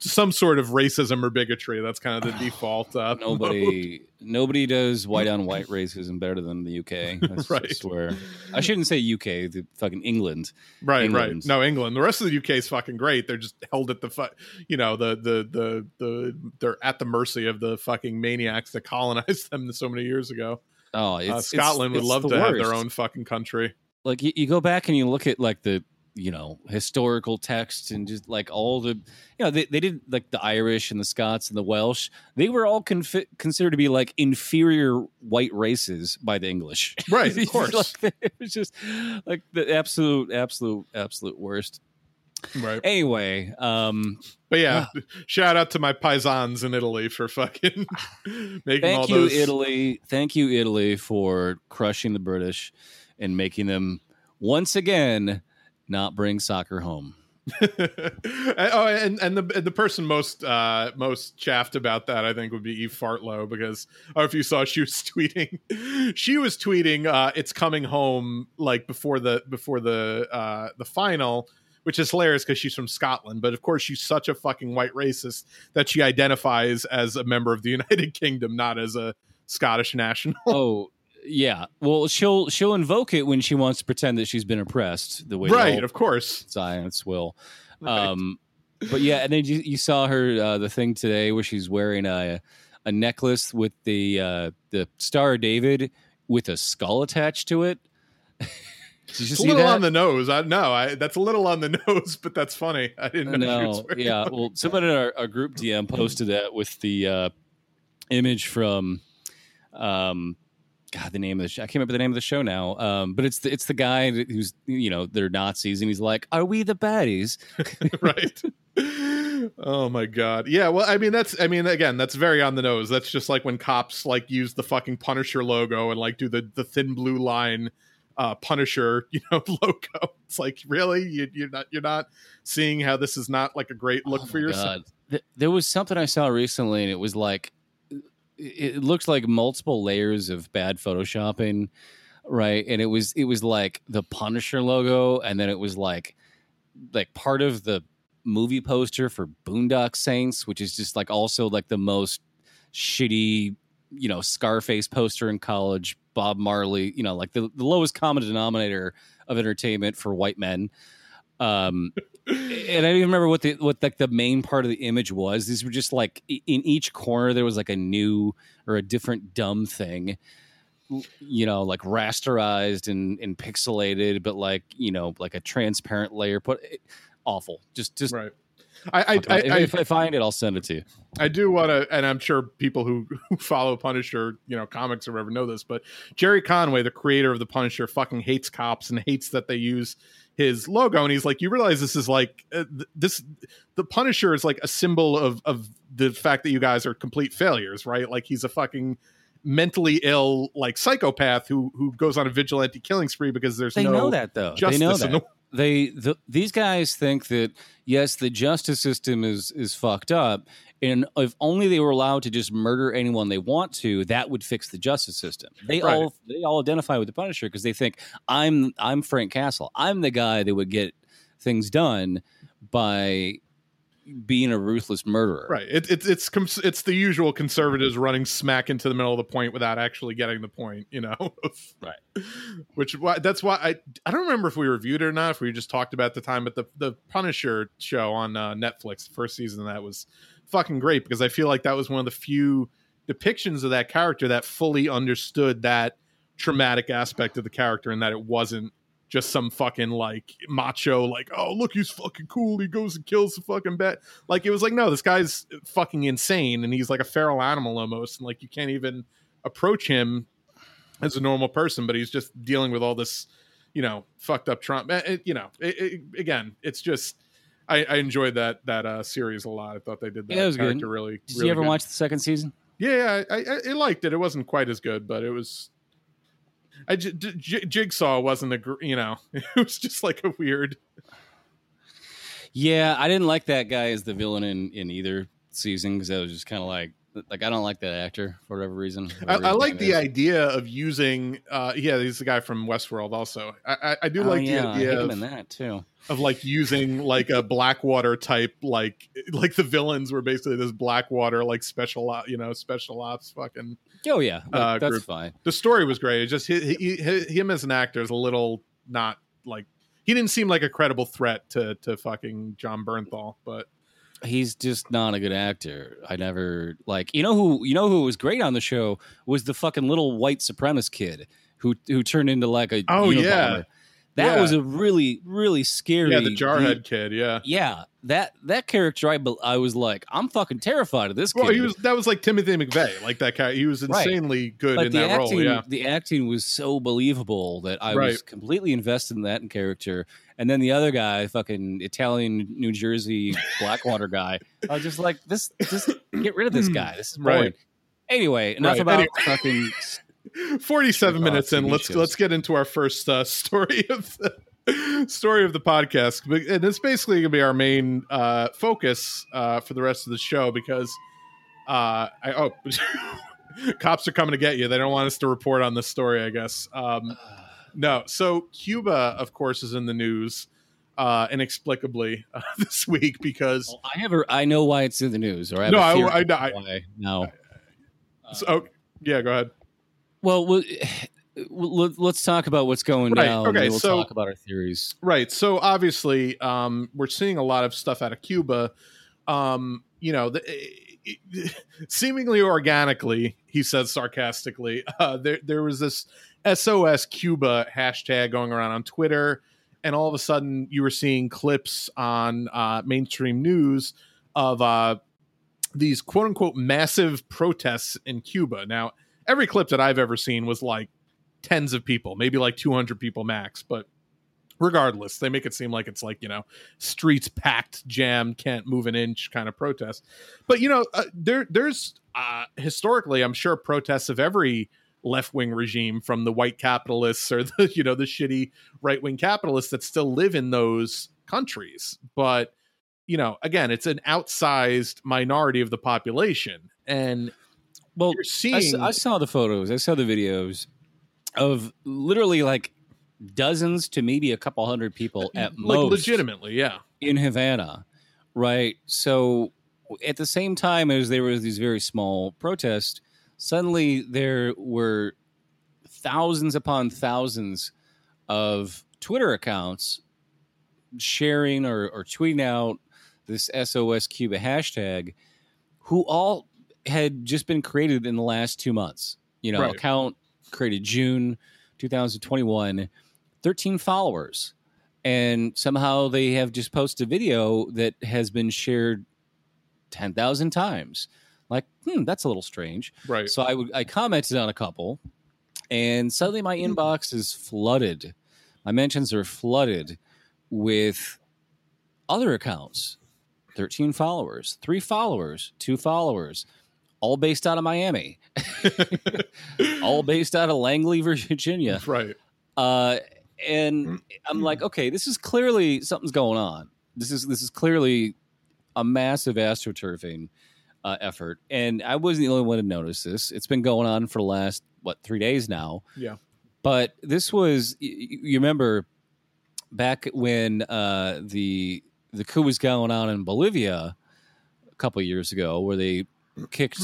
to some sort of racism or bigotry. That's kind of the default. Uh, mode. Nobody nobody does white on white racism better than the UK. That's, Right. I swear. I shouldn't say UK. The fucking England. right, England. right. No, England. The rest of the UK is fucking great. They're just held at the fu- you know, the the the the they're at the mercy of the fucking maniacs that colonized them so many years ago. Oh, it's, Uh, it's- Scotland would it's love to have their own fucking country. Like you, you go back and you look at like the you know historical texts and just like all the you know they, they did like the irish and the scots and the welsh they were all confi- considered to be like inferior white races by the english Right, of course. like, it was just like the absolute absolute absolute worst Right. anyway um But yeah, shout out to my paisans in Italy for fucking making all thank you those. italy thank you italy for crushing the british and making them once again not bring soccer home oh, and and the and the person most uh most chaffed about that I think would be Eve Fartlow because or if you saw she was tweeting, she was tweeting uh it's coming home like before the before the uh the final. which is hilarious because she's from Scotland. But of course, she's such a fucking white racist that she identifies as a member of the United Kingdom, not as a Scottish national. oh yeah. Well, she'll she'll invoke it when she wants to pretend that she's been oppressed. The way right, of course. science will. Right. Um, but yeah, and then you, you saw her uh, the thing today where she's wearing a a necklace with the uh, the Star of David with a skull attached to it. It's a little that? on the nose. I no, I that's a little on the nose, but that's funny. I didn't know. she was no, yeah. one. Well, someone in our, our group DM posted that with the uh, image from, um, God, the name of the show. I can't remember the name of the show now. Um, but it's the it's the guy who's you know they're Nazis and he's like, "Are we the baddies?" right. Oh my god. Yeah, well, I mean that's I mean again, that's very on the nose. That's just like when cops like use the fucking Punisher logo and like do the the thin blue line uh Punisher, you know, logo. It's like, really? You you're not you're not seeing how this is not like a great look Oh for yourself. God. There was something I saw recently, and it was like it looks like multiple layers of bad photoshopping, right? And it was it was like the Punisher logo, and then it was like like part of the movie poster for Boondock Saints, which is just like also like the most shitty, you know, Scarface poster in college. Bob Marley, you know, like the, the lowest common denominator of entertainment for white men. Um, and I don't even remember what the what like the main part of the image was. These were just like in each corner there was like a new or a different dumb thing, you know, like rasterized and and pixelated, but like you know, like a transparent layer. Put awful. Just just Right. I I, I, if, I, if I find it, I'll send it to you. I do want to, and I'm sure people who, who follow Punisher, you know, comics or whatever know this, but Gerry Conway, the creator of the Punisher, fucking hates cops and hates that they use his logo. And he's like, you realize this is like uh, this, the Punisher is like a symbol of of the fact that you guys are complete failures, right? Like he's a fucking mentally ill like psychopath who who goes on a vigilante killing spree because there's They no know that though. They justice know in that. the they the, these guys think that yes the justice system is is fucked up and if only they were allowed to just murder anyone they want to that would fix the justice system they Right. all they all identify with the punisher because they think i'm i'm frank castle i'm the guy that would get things done by being a ruthless murderer Right. It, it's it's it's the usual conservatives running smack into the middle of the point without actually getting the point. You know. Right. Which why that's why I I don't remember if we reviewed it or not. If we just talked about the time, but the the Punisher show on uh, Netflix, the first season of that was fucking great because I feel like that was one of the few depictions of that character that fully understood that traumatic aspect of the character and that it wasn't just some fucking like macho like oh look he's fucking cool he goes and kills the fucking bat like it was like no this guy's fucking insane and he's like a feral animal almost and like you can't even approach him as a normal person but he's just dealing with all this you know fucked up trauma it, you know it, it, again it's just I, I enjoyed that that uh series a lot i thought they did that Yeah, it was good. really did really you ever good. watch the second season yeah, I, I, I liked it. It wasn't quite as good, but it was. I j- j- Jigsaw wasn't a gr- you know it was just like a weird yeah i didn't like that guy as the villain in in either season because i was just kind of like like i don't like that actor for whatever reason I, whatever I his like the is. idea of using uh yeah he's the guy from Westworld also I I, I do Oh, like yeah, the I idea of, in that too. of like using like a Blackwater type like like the villains were basically this Blackwater like special you know special ops fucking Oh yeah, that- Uh, that's group. fine. the story was great. It's just he, he, he, him as an actor is a little not like he didn't seem like a credible threat to to fucking Jon Bernthal, but He's just not a good actor. I never like you know who you know who was great on the show was the fucking little white supremacist kid who who turned into like a Oh, yeah. that Yeah. was a really really scary. yeah, the Jarhead kid, yeah. Yeah, that that character, I I was like, I'm fucking terrified of this kid. Well, he was that was like Timothy McVeigh, like that guy. He was Right. insanely good but in that acting, role. Yeah, the acting was so believable that I was completely invested in that character. And then the other guy, fucking Italian New Jersey Blackwater guy, I was just like, this, just get rid of this guy. This is boring. Right. Anyway, enough Right. about Anyway. fucking. forty-seven minutes in. Let's shows. let's get into our first uh, story of the story of the podcast, and it's basically gonna be our main uh, focus uh, for the rest of the show because uh, I oh. Cops are coming to get you. They don't want us to report on this story, I guess. Um, No. So Cuba, of course, is in the news uh, inexplicably uh, this week because Well, I have a, I know why it's in the news, or I have No, I- I- I- why. No. so, oh, yeah, go ahead. Well, let's talk about what's going Right, down. okay, and we'll so- talk about our theories. Right. So obviously, um, we're seeing a lot of stuff out of Cuba. Um, you know, the, seemingly organically, he says sarcastically. Uh, there, there was this SOS Cuba hashtag going around on Twitter, and all of a sudden, you were seeing clips on uh, mainstream news of uh, these quote unquote massive protests in Cuba. Now, every clip that I've ever seen was like tens of people, maybe like 200 people max, but regardless they make it seem like it's like you know streets packed jammed can't move an inch kind of protest but you know uh, there there's uh historically i'm sure protests of every left-wing regime from the white capitalists or the you know the shitty right-wing capitalists that still live in those countries but you know again it's an outsized minority of the population and Well, I, seeing s- I saw the photos. I saw the videos of literally like dozens to maybe a couple hundred people at like most legitimately yeah in Havana, right? So at the same time as there was these very small protests, suddenly there were thousands upon thousands of Twitter accounts sharing or, or tweeting out this SOS Cuba hashtag, who all had just been created in the last two months. You know, Right. account created June 2021, 13 followers. And somehow they have just posted a video that has been shared 10,000 times. Like, hmm, that's a little strange. right So I would I commented on a couple, and suddenly my Hmm. inbox is flooded. My mentions are flooded with other accounts. 13 followers, three followers, two followers, all based out of Miami, all based out of Langley, Virginia. right Uh, and I'm like, okay, this is clearly something's going on. This is this is clearly a massive astroturfing uh, effort, and I wasn't the only one to notice this. It's been going on for the last what three days now. Yeah. but this was y- y- you remember back when uh, the the coup was going on in Bolivia a couple years ago, where they kicked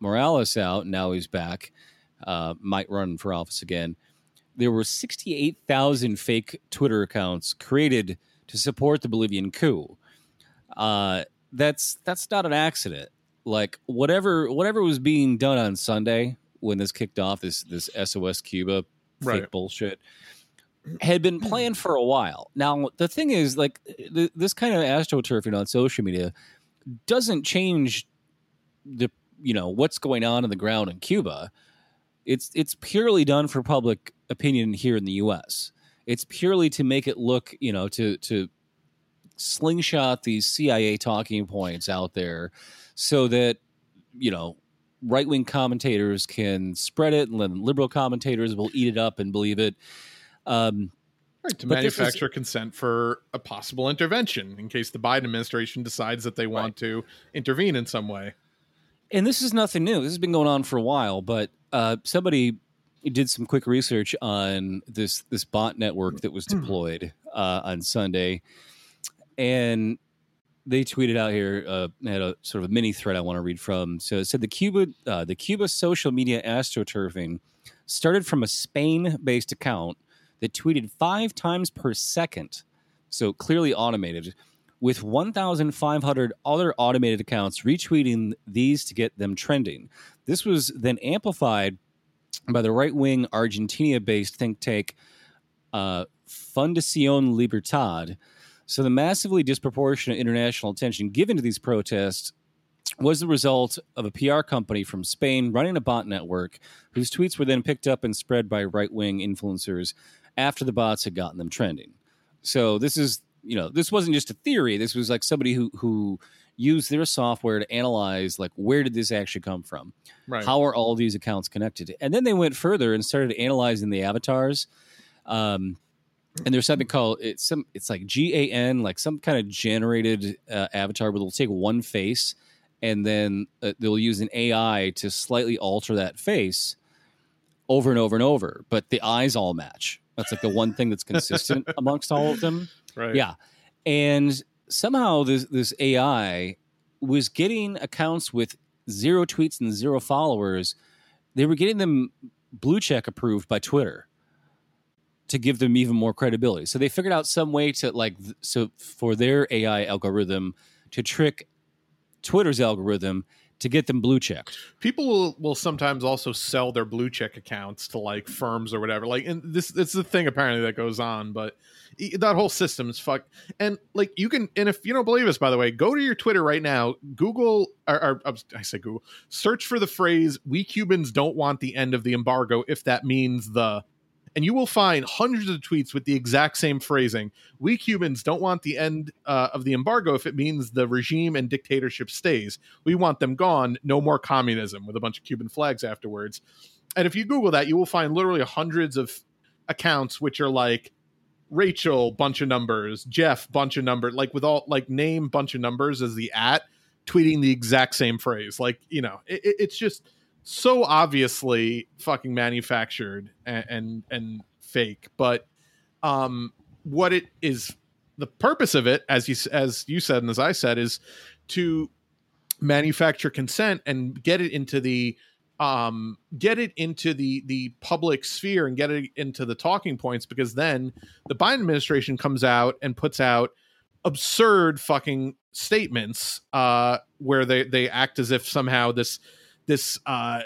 Morales out. Now he's back. Uh, might run for office again. There were 68,000 fake Twitter accounts created to support the Bolivian coup. Uh, that's that's not an accident. Like whatever whatever was being done on Sunday when this kicked off, this this SOS Cuba fake Right. bullshit had been planned for a while. Now the thing is, like th- this kind of astroturfing on social media doesn't change the you know what's going on in the ground in Cuba. It's it's purely done for public opinion here in the U.S. It's purely to make it look you know to to slingshot these CIA talking points out there so that you know right wing commentators can spread it and then liberal commentators will eat it up and believe it. Um, Right, to But this is- manufacture consent for a possible intervention in case the Biden administration decides that they want to intervene in some way. And this is nothing new. This has been going on for a while, but uh, somebody did some quick research on this this bot network that was deployed uh, on Sunday, and they tweeted out here uh, had a sort of a mini thread I want to read from. So it said the Cuba uh, the Cuba social media astroturfing started from a Spain based account that tweeted five times per second, so clearly automated with 1,500 other automated accounts retweeting these to get them trending. This was then amplified by the right wing Argentina based think tank uh, Fundación Libertad. So the massively disproportionate international attention given to these protests was the result of a PR company from Spain running a bot network whose tweets were then picked up and spread by right wing influencers after the bots had gotten them trending. So this is, you know, this wasn't just a theory. This was like somebody who who used their software to analyze like where did this actually come from? Right. How are all these accounts connected? And then they went further and started analyzing the avatars. Um, and there's something called it's some it's like GAN, like some kind of generated uh, avatar where they'll take one face and then uh, they'll use an AI to slightly alter that face over and over and over, but the eyes all match. That's like the one thing that's consistent amongst all of them. Right. Yeah. And somehow this this AI was getting accounts with zero tweets and zero followers. They were getting them blue check approved by Twitter to give them even more credibility. So they figured out some way to like so for their AI algorithm to trick Twitter's algorithm to get them blue checked. people will, will sometimes also sell their blue check accounts to like firms or whatever like and this it's the thing apparently that goes on but that whole system is fuck and like you can and if you don't believe us by the way go to your twitter right now google or, or i say google search for the phrase we cubans don't want the end of the embargo if that means the and you will find hundreds of tweets with the exact same phrasing. We Cubans don't want the end uh, of the embargo if it means the regime and dictatorship stays. We want them gone. No more communism with a bunch of Cuban flags afterwards. And if you Google that, you will find literally hundreds of accounts which are like Rachel, bunch of numbers, Jeff, bunch of numbers, like with all like name, bunch of numbers as the at tweeting the exact same phrase. Like, you know, it, it's just so obviously fucking manufactured and, and and fake but um what it is the purpose of it as you as you said and as i said is to manufacture consent and get it into the um get it into the the public sphere and get it into the talking points because then the biden administration comes out and puts out absurd fucking statements uh where they they act as if somehow this this uh,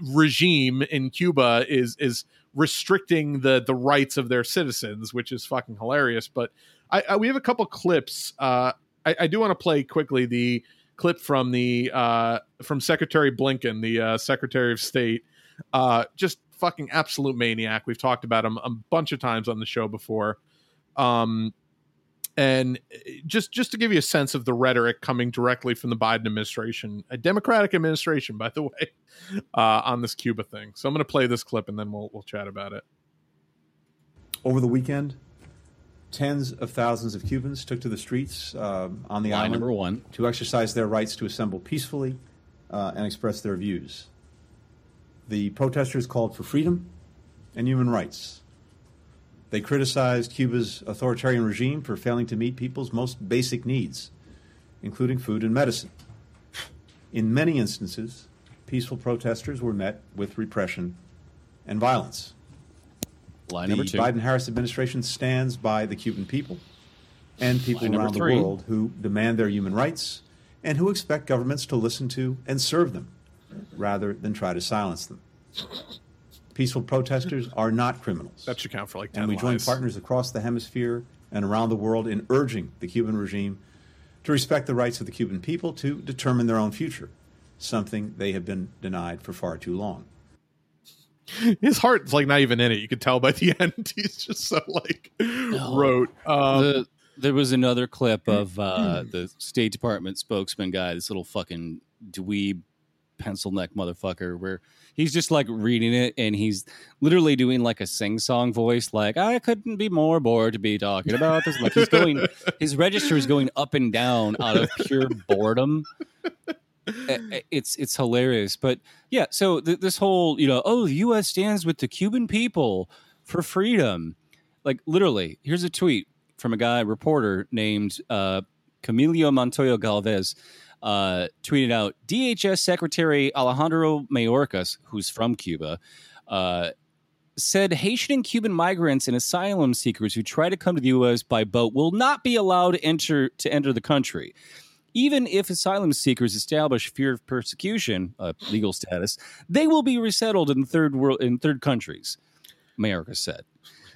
regime in Cuba is is restricting the the rights of their citizens, which is fucking hilarious. But I, I we have a couple clips. Uh, I, I do want to play quickly the clip from the uh, from Secretary Blinken, the uh, Secretary of State. Uh, just fucking absolute maniac. We've talked about him a bunch of times on the show before. Um, and just just to give you a sense of the rhetoric coming directly from the Biden administration, a Democratic administration, by the way, uh, on this Cuba thing. So I'm going to play this clip and then we'll we'll chat about it. Over the weekend, tens of thousands of Cubans took to the streets uh, on the Line island number one. to exercise their rights to assemble peacefully uh, and express their views. The protesters called for freedom and human rights. They criticized Cuba's authoritarian regime for failing to meet people's most basic needs, including food and medicine. In many instances, peaceful protesters were met with repression and violence. Line The. Biden Harris administration stands by the Cuban people and people Line around the world who demand their human rights and who expect governments to listen to and serve them rather than try to silence them. Peaceful protesters are not criminals. That should count for like ten and we join partners across the hemisphere and around the world in urging the Cuban regime to respect the rights of the Cuban people to determine their own future, something they have been denied for far too long. His heart's like not even in it. You could tell by the end. He's just so like rote. Um, the, there was another clip of uh, the State Department spokesman guy, this little fucking dweeb pencil neck motherfucker, where he's just like reading it and he's literally doing like a sing song voice, like I couldn't be more bored to be talking about this. Like he's going, his register is going up and down out of pure boredom. It's it's hilarious, but yeah. So th- this whole you know, oh, the U.S. stands with the Cuban people for freedom. Like literally, here's a tweet from a guy reporter named uh, Camilo Montoya Galvez. Uh, tweeted out DHS Secretary Alejandro Mayorkas, who's from Cuba, uh, said Haitian and Cuban migrants and asylum seekers who try to come to the U.S. by boat will not be allowed to enter to enter the country. Even if asylum seekers establish fear of persecution, uh, legal status, they will be resettled in third world in third countries. Mayorkas said.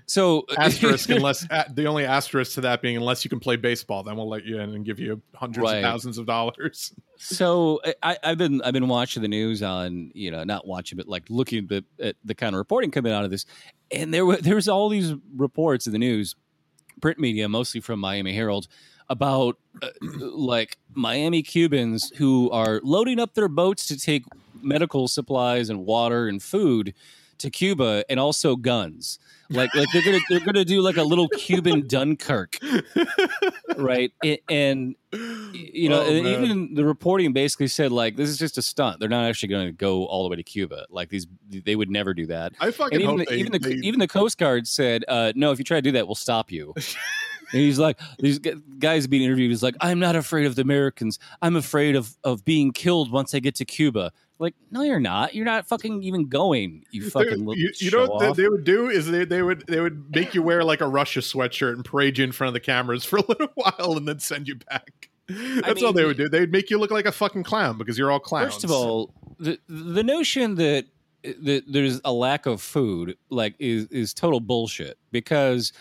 So asterisk unless the only asterisk to that being unless you can play baseball, then we'll let you in and give you hundreds Right. of thousands of dollars. So I, I've been I've been watching the news on you know not watching but like looking at the, at the kind of reporting coming out of this, and there were there was all these reports in the news, print media mostly from Miami Herald about uh, like Miami Cubans who are loading up their boats to take medical supplies and water and food to Cuba and also guns. Like like they're gonna they're gonna do like a little Cuban Dunkirk, right? And you know, Oh, and even the reporting basically said like this is just a stunt. They're not actually going to go all the way to Cuba. Like these, they would never do that. I fucking And even hope the, they, even the they- even the Coast Guard said, uh, "No, if you try to do that, we'll stop you." and he's like, "These guys being interviewed is like, I'm not afraid of the Americans. I'm afraid of of being killed once I get to Cuba." Like, no, you're not. You're not fucking even going. You fucking little you, you know what off. they, would do is they, they would they would make you wear like a Russia sweatshirt and parade you in front of the cameras for a little while and then send you back. That's all mean- they would do. They'd make you look like a fucking clown because you're all clowns. First of all, the the notion that that there's a lack of food like is is total bullshit because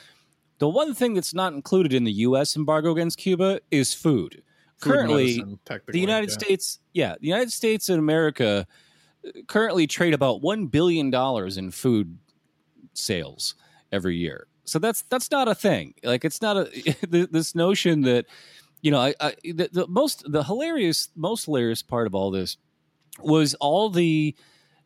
the one thing that's not included in the U.S. embargo against Cuba is food. Currently, medicine, the United yeah. States, yeah, the United States and America uh, currently trade about one billion dollars in food sales every year. So that's that's not a thing. Like it's not a this notion that you know. I, I the, the most the hilarious most hilarious part of all this was all the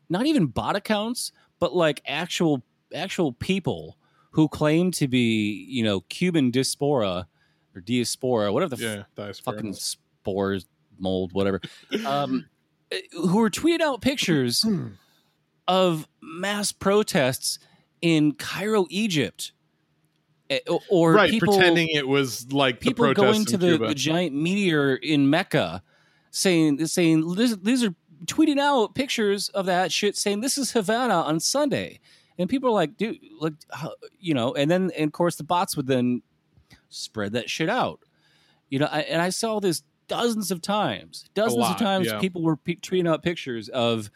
not even bot accounts, but like actual actual people who claim to be you know Cuban diaspora or diaspora, whatever the Yeah, diaspora. fucking spores, mold, whatever. Um, eh, who were tweeting out pictures of mass protests in Cairo, Egypt, Eh, or- right, people pretending it was like the people going to the, the giant meteor in Mecca, saying saying these are tweeting out pictures of that shit, saying this is Havana on Sunday, and people are like, dude, like, you know, and then and of course the bots would then spread that shit out, you know, I, and I saw this dozens of times, dozens lot, of times, yeah. people were pe- tweeting out pictures of,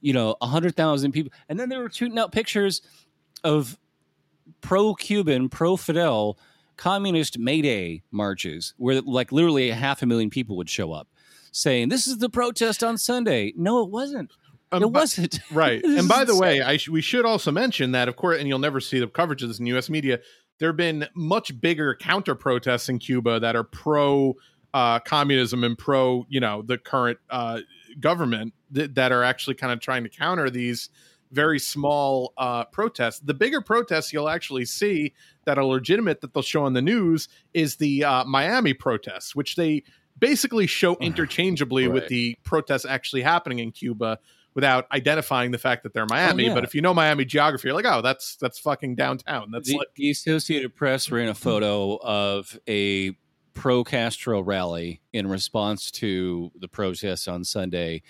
you know, a hundred thousand people, and then they were tweeting out pictures of pro-Cuban, pro-Fidel communist May Day marches where like literally a half a million people would show up saying this is the protest on Sunday. No, it wasn't. Um, it wasn't. right. And by the way. I sh- we should also mention that, of course, and you'll never see the coverage of this in U.S. media. There have been much bigger counter protests in Cuba that are pro uh, communism and pro, you know, the current uh, government th- that are actually kind of trying to counter these very small uh, protests. The bigger protests you'll actually see that are legitimate that they'll show on the news is the uh, Miami protests, which they basically show interchangeably with the protests actually happening in Cuba without identifying the fact that they're Miami. yeah. But if you know Miami geography, you're like, oh, that's that's fucking downtown. That's the, like the Associated Press ran a photo of a pro Castro rally in response to the protests on Sunday,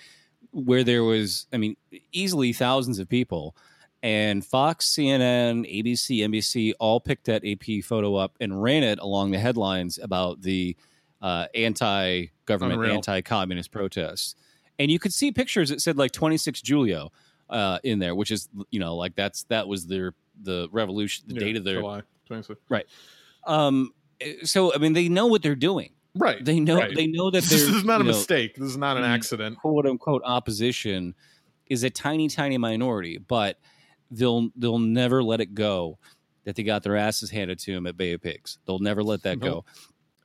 where there was, I mean, easily thousands of people. And Fox, CNN, ABC, NBC all picked that AP photo up and ran it along the headlines about the uh, anti government, anti communist protests. And you could see pictures that said like 26 Julio uh, in there, which is, you know, like that's that was their the revolution, the yeah, date of their July 26th. um so i mean they know what they're doing Right. they know right. they know that this is not a know, mistake. This is not an Mm. accident. quote unquote opposition is a tiny tiny minority but they'll they'll never let it go that they got their asses handed to them at bay of pigs they'll never let that go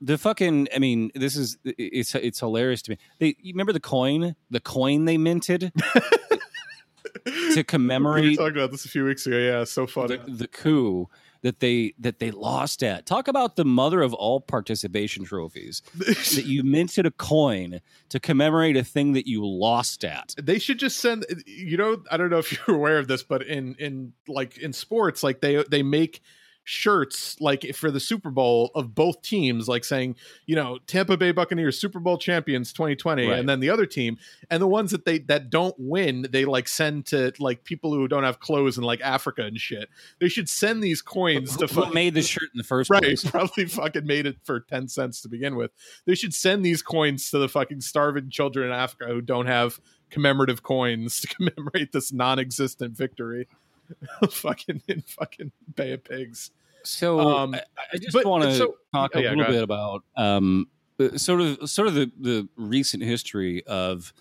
the fucking i mean this is it's it's hilarious to me they you remember the coin the coin they minted to commemorate. we talked about this a few weeks ago. Yeah, so funny. the, the coup that they that they lost at. Talk about the mother of all participation trophies. that you minted a coin to commemorate a thing that you lost at. they should just send you know i don't know if you're aware of this but in in like in sports like they they make shirts like for the super bowl of both teams like saying you know tampa bay buccaneers super bowl champions 2020 Right. and then the other team and the ones that they that don't win they like send to like people who don't have clothes in like africa and shit they should send these coins to Who fuck- made the shirt in the first Right, place? probably fucking made it for 10 cents to begin with. They should send these coins to the fucking starving children in Africa who don't have commemorative coins to commemorate this non existent victory. fucking in fucking Bay of Pigs. So Um, I, I just want to so- talk oh, a yeah, little bit about um, sort of sort of the, the recent history of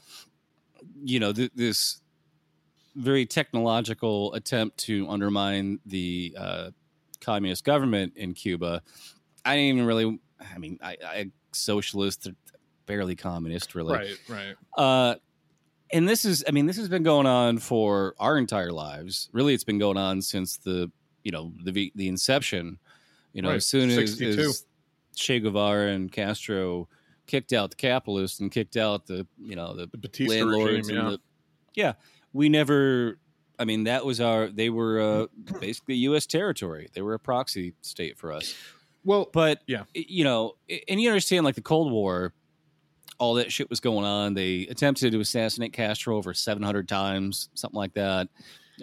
you know th- this very technological attempt to undermine the uh, communist government in Cuba. I didn't even really. I mean, I, I socialist, barely communist, really. Right, right. Uh, and this is, I mean, this has been going on for our entire lives. Really, it's been going on since the, you know, the the inception. You know, Right, as soon as, 62. as Che Guevara and Castro kicked out the capitalists and kicked out the, you know, the The Batista landlords regime, yeah. the, yeah, we never. I mean, that was our. They were uh, basically U.S. territory. They were a proxy state for us. well, But Yeah. you know, and you understand, like the Cold War, all that shit was going on. They attempted to assassinate Castro over seven hundred times, something like that.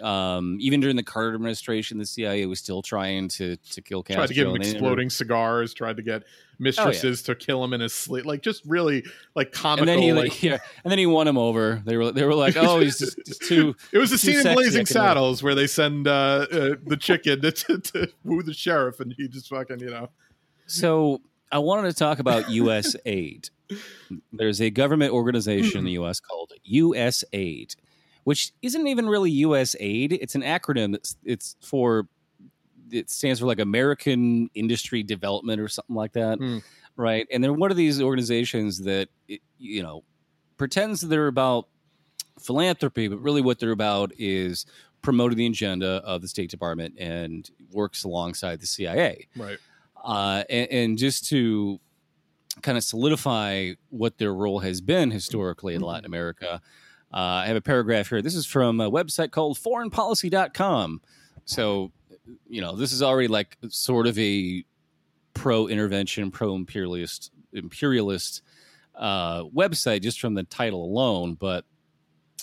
Um, even during the Carter administration, the CIA was still trying to to kill Castro. tried to give him never- exploding cigars, tried to get mistresses to kill him in his sleep, like just really like comical. and then he, like, yeah, and then he won him over. They were they were like, oh, he's just, just too. it was a scene in Blazing Saddles where they send uh, uh, the chicken to, to, to woo the sheriff, and he just fucking you know. So I wanted to talk about U.S. aid. There's a government organization in the U.S. called U.S. Aid, which isn't even really U.S. Aid. It's an acronym. That's it's for it stands for like American Industry Development or something like that, Hmm. right? And they're one of these organizations that it, you know pretends they're about philanthropy, but really what they're about is promoting the agenda of the State Department and works alongside the CIA Right. uh, and, and just to kind of solidify what their role has been historically in Latin America, uh, I have a paragraph here. This is from a website called foreignpolicy.com. So, you know, this is already like sort of a pro intervention, pro imperialist imperialist uh, website just from the title alone, but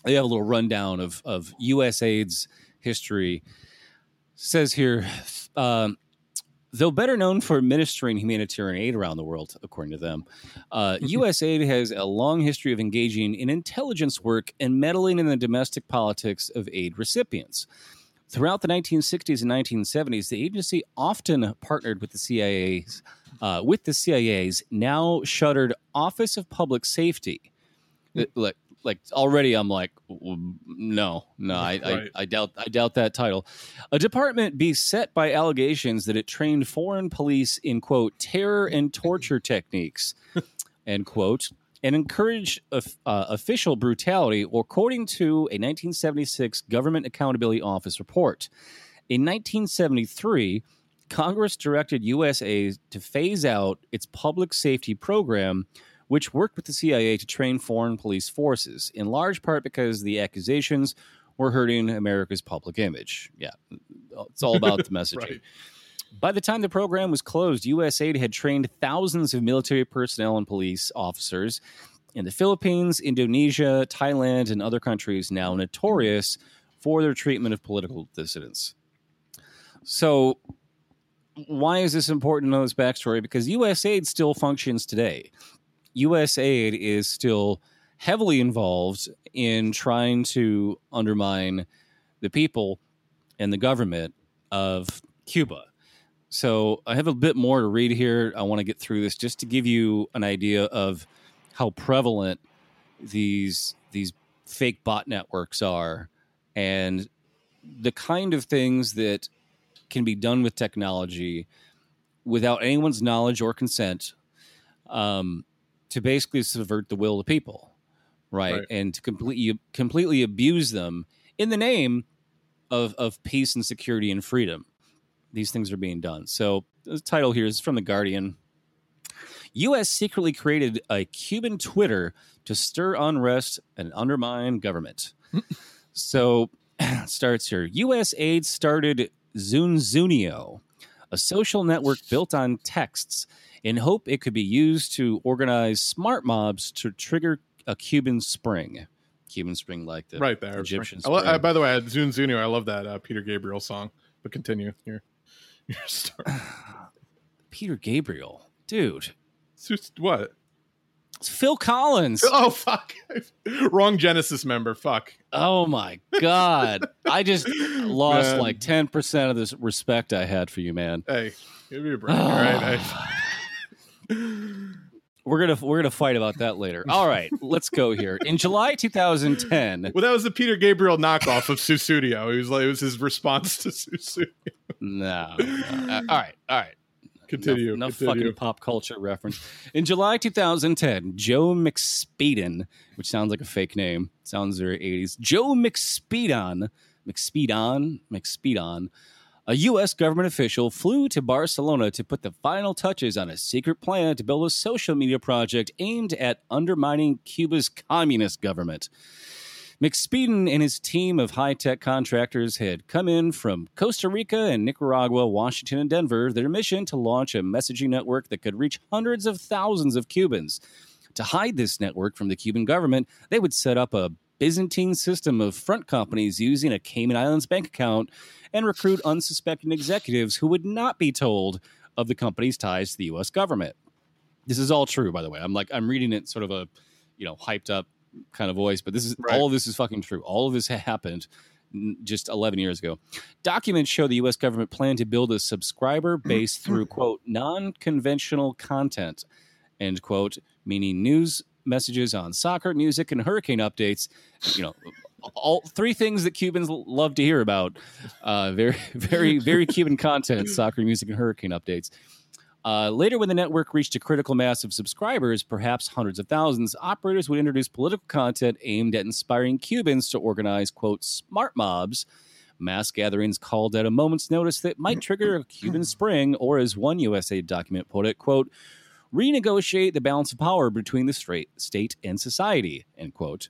they have a little rundown of of USAID's history. Says here, um, though better known for administering humanitarian aid around the world, according to them, uh, USAID has a long history of engaging in intelligence work and meddling in the domestic politics of aid recipients. Throughout the 1960s and 1970s, the agency often partnered with the CIA's uh, with the CIA's now shuttered Office of Public Safety. Uh, Like, already, I'm like, no, no, I, Right. I, I doubt, I doubt that title. A department beset by allegations that it trained foreign police in quote terror and torture techniques, end quote, and encouraged uh, official brutality, according to a 1976 Government Accountability Office report. In 1973, Congress directed USA to phase out its public safety program, which worked with the CIA to train foreign police forces, in large part because the accusations were hurting America's public image. Yeah, it's all about the messaging. Right. By the time the program was closed, USAID had trained thousands of military personnel and police officers in the Philippines, Indonesia, Thailand, and other countries now notorious for their treatment of political dissidents. So, why is this important to know this backstory? Because USAID still functions today. USAID is still heavily involved in trying to undermine the people and the government of Cuba. So I have a bit more to read here. I want to get through this just to give you an idea of how prevalent these these fake bot networks are and the kind of things that can be done with technology without anyone's knowledge or consent um, to basically subvert the will of the people, right? Right. And to completely completely abuse them in the name of of peace and security and freedom. These things are being done. So the title here is from the Guardian. U.S. secretly created a Cuban Twitter to stir unrest and undermine government. so starts here. U.S. aid started ZunZuneo, a social network built on texts, in hope it could be used to organize smart mobs to trigger a Cuban spring. Cuban spring, like the right there. Egyptian I lo- spring. uh, by the way, Zun Zunu, I love that uh, Peter Gabriel song. But continue your your story. Peter Gabriel, dude, It's just- what? it's Phil Collins. Oh fuck! Wrong Genesis member. Fuck. Oh my god, I just lost Man. like ten percent of this respect I had for you, man. Hey, give me a break. all right. I, We're gonna we're gonna fight about that later. All right, let's go here. In July 2010, well, that was the Peter Gabriel knockoff of Sussudio. It was like it was his response to Sussudio. no, no. Uh, all right, all right. Continue. Enough, enough continue. fucking pop culture reference. In July 2010, Joe McSpedon, which sounds like a fake name, sounds very 80s. Joe McSpedon, McSpedon, McSpedon, a U.S. government official flew to Barcelona to put the final touches on a secret plan to build a social media project aimed at undermining Cuba's communist government. McSpedon and his team of high tech contractors had come in from Costa Rica and Nicaragua, Washington, and Denver, their mission to launch a messaging network that could reach hundreds of thousands of Cubans. To hide this network from the Cuban government, they would set up a Byzantine system of front companies using a Cayman Islands bank account and recruit unsuspecting executives who would not be told of the company's ties to the U.S. government. This is all true, by the way. I'm like, I'm reading it sort of a, you know, hyped up kind of voice, but this is Right. all of this is fucking true. All of this happened just 11 years ago. Documents show the U.S. government planned to build a subscriber base through quote non-conventional content, end quote, meaning news messages on soccer, music, and hurricane updates. You know, all three things that Cubans love to hear about. Uh, very, very, very Cuban content: soccer, music, and hurricane updates. Uh, later, when the network reached a critical mass of subscribers, perhaps hundreds of thousands, operators would introduce political content aimed at inspiring Cubans to organize, quote, smart mobs, mass gatherings called at a moment's notice that might trigger a Cuban spring, or as one USA document put it, quote, renegotiate the balance of power between the straight state and society, end quote.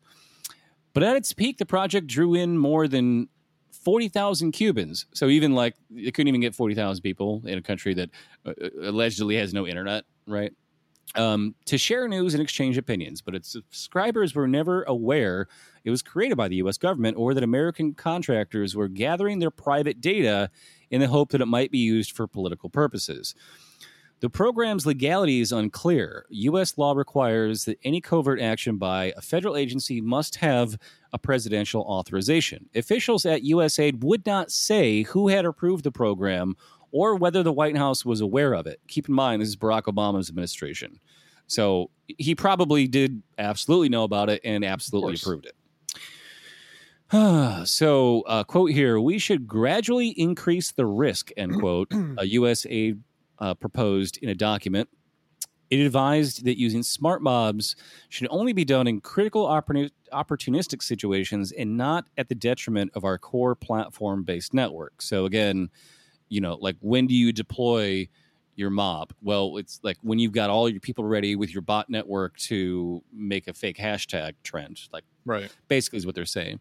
But at its peak, the project drew in more than 40,000 Cubans. So even like, it couldn't even get 40,000 people in a country that uh, allegedly has no internet, right? Um, to share news and exchange opinions, but its subscribers were never aware it was created by the U.S. government or that American contractors were gathering their private data in the hope that it might be used for political purposes. The program's legality is unclear. U.S. law requires that any covert action by a federal agency must have a presidential authorization. Officials at USAID would not say who had approved the program or whether the White House was aware of it. Keep in mind, this is Barack Obama's administration. So he probably did absolutely know about it and absolutely approved it. so, uh, quote here, we should gradually increase the risk, end quote, a U.S. aid uh, proposed in a document. It advised that using smart mobs should only be done in critical opportunistic situations and not at the detriment of our core platform based network. So, again, you know, like when do you deploy your mob? Well, it's like when you've got all your people ready with your bot network to make a fake hashtag trend. Like, Right. basically is what they're saying.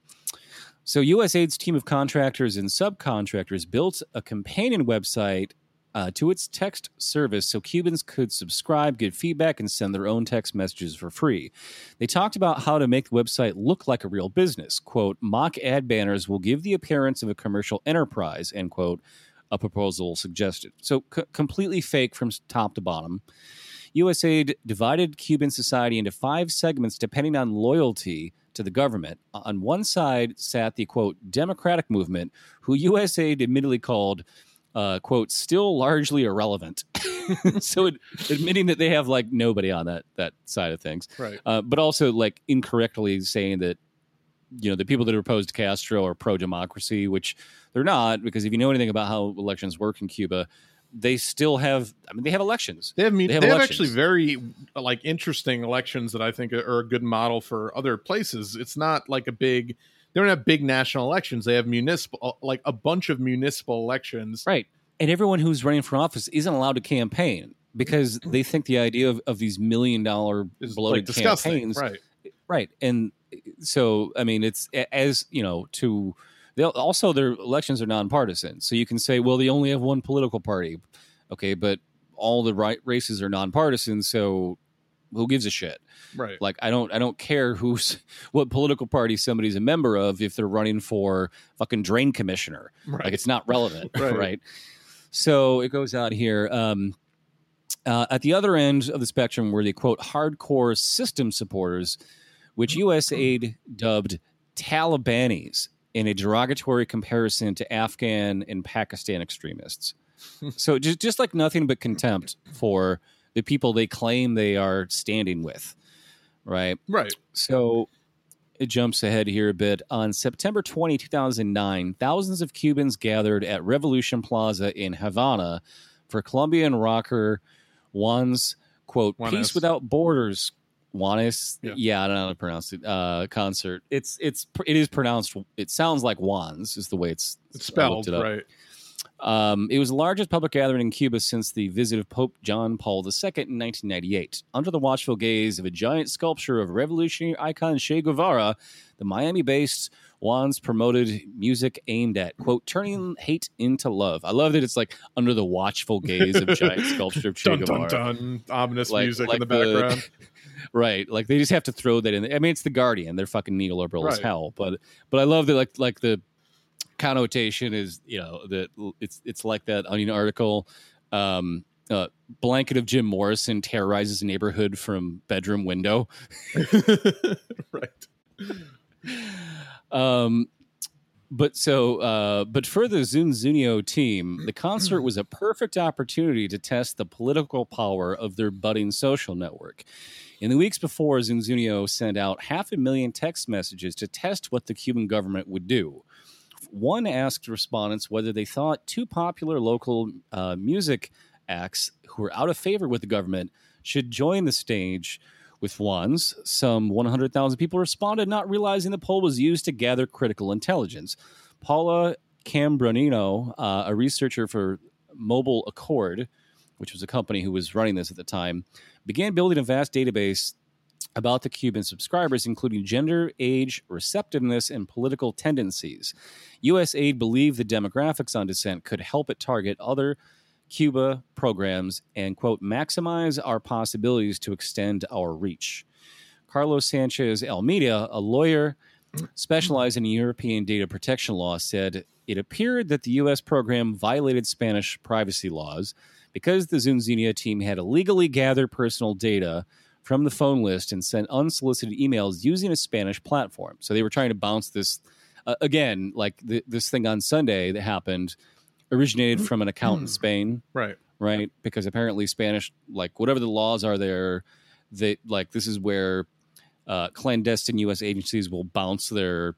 So USAID's team of contractors and subcontractors built a companion website uh, to its text service so Cubans could subscribe, get feedback, and send their own text messages for free. They talked about how to make the website look like a real business. Quote, mock ad banners will give the appearance of a commercial enterprise, end quote, a proposal suggested. So c- completely fake from top to bottom. USAID divided Cuban society into five segments depending on loyalty to the government. On one side sat the quote democratic movement, who USAID admittedly called uh, quote still largely irrelevant. so it, admitting that they have like nobody on that that side of things, Right. uh, but also like incorrectly saying that you know the people that are opposed to Castro are pro democracy, which they're not because if you know anything about how elections work in Cuba, they still have. I mean, they have elections. They have They they have have, actually very like interesting elections that I think are a good model for other places. It's not like a big they don't have big national elections. They have municipal uh, like a bunch of municipal elections. Right. And everyone who's running for office isn't allowed to campaign because they think the idea of, of these million dollar Is like bloated disgusting. campaigns. Right. Right. And so, I mean, it's as, you know, to they'll also their elections are nonpartisan. So you can say, well, they only have one political party. Okay. But all the right races are nonpartisan. So who gives a shit? Right. Like I don't I don't care who's what political party somebody's a member of if they're running for fucking drain commissioner. right. Like it's not relevant, Right. right. So it goes out here. Um, uh, at the other end of the spectrum were the quote hardcore system supporters, which USAID dubbed Talibanis in a derogatory comparison to Afghan and Pakistan extremists. so just just like nothing but contempt for the people they claim they are standing with, right? right. So it jumps ahead here a bit. On September 20, 2009, thousands of Cubans gathered at Revolution Plaza in Havana for Colombian rocker Juan's quote Juanes. "Peace Without Borders." Juanes, Yeah. yeah. I don't know how to pronounce it. Uh, concert. It's it's it is pronounced. It sounds like Juan's is the way it's, It's spelled it right. Um, it was the largest public gathering in Cuba since the visit of Pope John Paul II in 1998. Under the watchful gaze of a giant sculpture of revolutionary icon Che Guevara, the Miami based Juans promoted music aimed at, quote, turning hate into love. I love that it's like under the watchful gaze of giant sculpture of Che Dun dun Guevara. dun. Ominous Like- music like in the background. right like they just have to throw that in i mean it's the guardian they're fucking neoliberal as hell but but i love that like like the connotation is you know that it's it's like that onion article um uh, blanket of Jim Morrison terrorizes neighborhood from bedroom window. right. Um, but so, uh, but for the ZunZuneo team, the concert was a perfect opportunity to test the political power of their budding social network. In the weeks before, ZunZuneo sent out half a million text messages to test what the Cuban government would do. One asked respondents whether they thought two popular local uh, music acts who were out of favor with the government should join the stage with ones. Some 100,000 people responded, not realizing the poll was used to gather critical intelligence. Paula Cambronino, uh, a researcher for Mobile Accord, which was a company who was running this at the time, began building a vast database about the Cuban subscribers, including gender, age, receptiveness, and political tendencies. USAID believed the demographics on dissent could help it target other Cuba programs and, quote, maximize our possibilities to extend our reach. Carlos Sanchez Almeida, a lawyer specializing in European data protection law, said it appeared that the U.S. program violated Spanish privacy laws because the ZunZuneo team had illegally gathered personal data from the phone list and sent unsolicited emails using a Spanish platform. So they were trying to bounce this uh, again, like th- this thing on Sunday that happened originated from an account in Spain Right. right? Because apparently Spanish, like whatever the laws are there, that like this is where uh, clandestine U.S. agencies will bounce their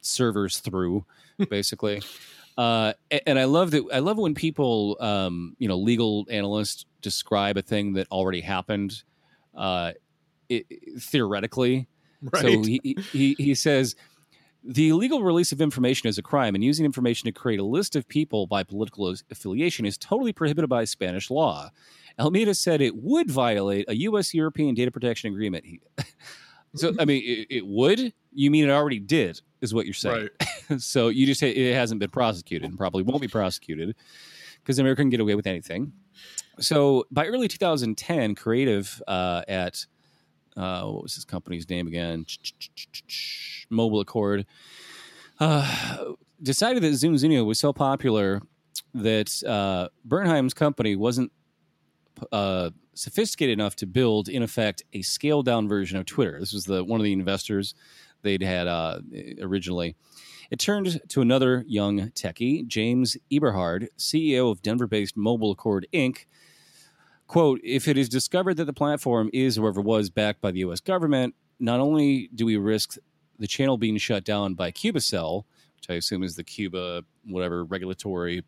servers through, basically. Uh, and I love that. I love when people, um, you know, legal analysts describe a thing that already happened, uh, it, theoretically. Right. So he, he he says the illegal release of information is a crime, and using information to create a list of people by political affiliation is totally prohibited by Spanish law. Almeida said it would violate a U.S. European data protection agreement. He, so, I mean, it, it would. You mean it already did? Is what you're saying? right. so you just say it hasn't been prosecuted and probably won't be prosecuted because America can get away with anything. So by early 2010, Creative uh, at uh, what was his company's name again? Mobile Accord uh, decided that ZunZuneo was so popular that uh, Bernheim's company wasn't uh, sophisticated enough to build, in effect, a scaled down version of Twitter. This was the one of the investors they'd had uh, originally. It turned to another young techie, James Eberhard, CEO of Denver based Mobile Accord Inc. Quote, if it is discovered that the platform is or ever was backed by the U.S. government, not only do we risk the channel being shut down by Cubacel, which I assume is the Cuba, whatever regulatory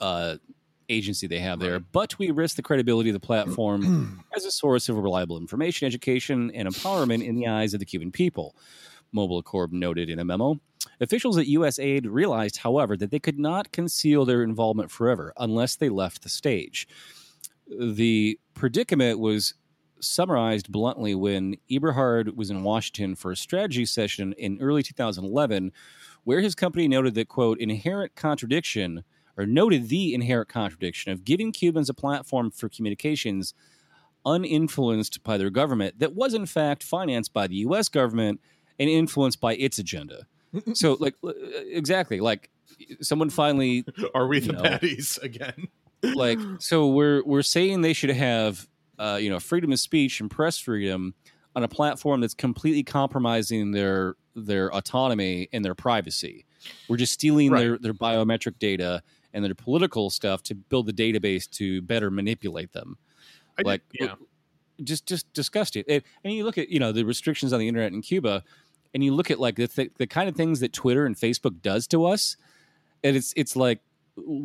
uh, agency they have there, but we risk the credibility of the platform as a source of reliable information, education, and empowerment in the eyes of the Cuban people. Mobile Accord noted in a memo. Officials at USAID realized, however, that they could not conceal their involvement forever unless they left the stage. The predicament was summarized bluntly when Eberhard was in Washington for a strategy session in early 2011, where his company noted that, quote, inherent contradiction, or noted the inherent contradiction of giving Cubans a platform for communications uninfluenced by their government that was, in fact, financed by the U.S. government and influenced by its agenda. so, like, exactly, like, someone finally Are we the No. baddies again? Like so we're we're saying they should have uh, you know freedom of speech and press freedom on a platform that's completely compromising their their autonomy and their privacy. We're just stealing Right. their their biometric data and their political stuff to build the database to better manipulate them. I did- like yeah. just just disgusting. And, and you look at you know the restrictions on the internet in Cuba, and you look at like the th- the kind of things that Twitter and Facebook does to us, and it's it's like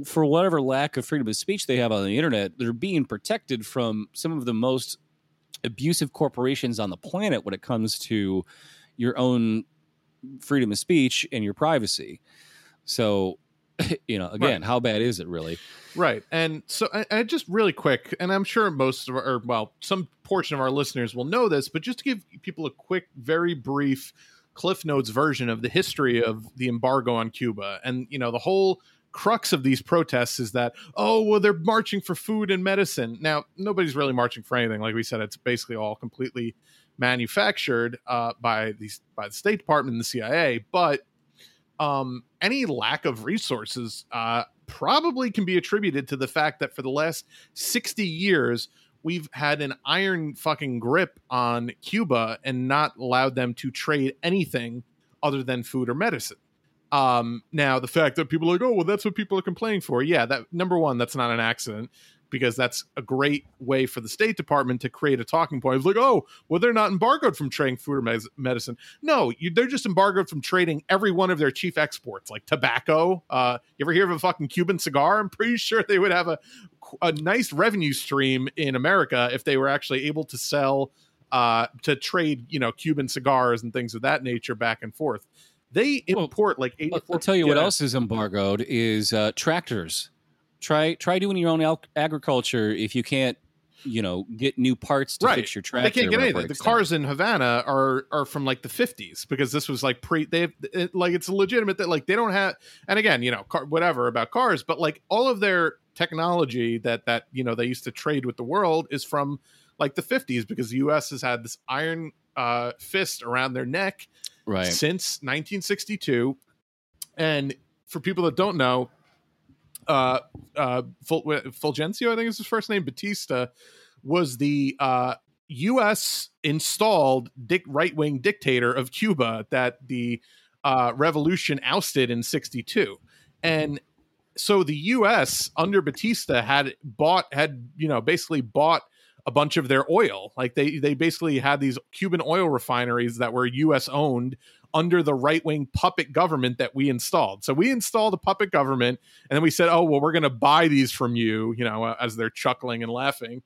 for whatever lack of freedom of speech they have on the internet, they're being protected from some of the most abusive corporations on the planet when it comes to your own freedom of speech and your privacy. So, you know, again, Right. how bad is it really? Right. And so, I, I just really quick, and I'm sure most of our, or, well, some portion of our listeners will know this, but just to give people a quick, very brief Cliff Notes version of the history of the embargo on Cuba. And, you know, the whole crux of these protests is that, oh, well, they're marching for food and medicine. Now, nobody's really marching for anything. Like we said, it's basically all completely manufactured uh, by these by the State Department and the CIA. But um, any lack of resources uh, probably can be attributed to the fact that for the last 60 years, we've had an iron fucking grip on Cuba and not allowed them to trade anything other than food or medicine. Um, now, the fact that people are like, oh, well, that's what people are complaining for. Yeah, that number one, that's not an accident because that's a great way for the State Department to create a talking point. Like, oh, well, they're not embargoed from trading food or mes- medicine. No, you, they're just embargoed from trading every one of their chief exports, like tobacco. Uh, you ever hear of a fucking Cuban cigar? I'm pretty sure they would have a a nice revenue stream in America if they were actually able to sell uh, to trade, you know, Cuban cigars and things of that nature back and forth. They Well, import like 84 I'll, tell you what else is embargoed is uh, tractors. Try try doing your own al- agriculture if you can't, you know, get new parts to Right. fix your tractor. They can't get anything. The breaks down. cars in Havana are are from like the 50s because this was like pre. They it, like it's legitimate that like they don't have. And again, you know, car, whatever about cars, but like all of their technology that that you know they used to trade with the world is from like the 50s because the U.S. has had this iron uh, fist around their neck right? since 1962. And for people that don't know, uh, uh, Ful- Fulgencio, I think is his first name, Batista, was the uh, U.S. installed dic- right wing dictator of Cuba that the uh, revolution ousted in 62. And so the U.S. under Batista had bought, had, you know, basically bought a bunch of their oil. Like they they basically had these Cuban oil refineries that were US owned under the right-wing puppet government that we installed. So we installed a puppet government and then we said, "Oh, well we're going to buy these from you," you know, uh, as they're chuckling and laughing.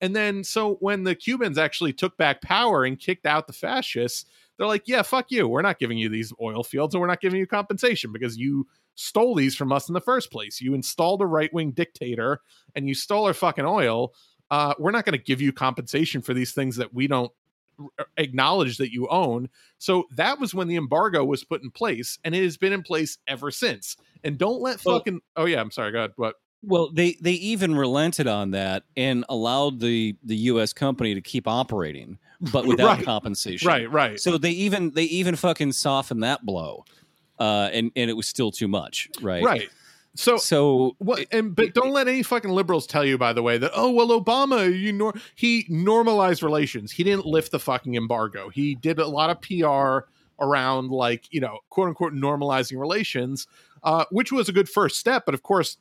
And then so when the Cubans actually took back power and kicked out the fascists, they're like, "Yeah, fuck you. We're not giving you these oil fields and we're not giving you compensation because you stole these from us in the first place. You installed a right-wing dictator and you stole our fucking oil." Uh, we're not going to give you compensation for these things that we don't acknowledge that you own. So that was when the embargo was put in place, and it has been in place ever since. And don't let Well- fucking. oh yeah, I'm sorry. Go ahead. What? Well, they they even relented on that and allowed the the U.S. company to keep operating, but without Right. compensation. Right, right. So they even they even fucking softened that blow, uh, and and it was still too much. Right. right. So So What and but don't let any fucking liberals tell you, by the way, that oh well, Obama, you nor he normalized relations. He didn't lift the fucking embargo. He did a lot of PR around like you know quote unquote normalizing relations, uh, which was a good first step. But of course,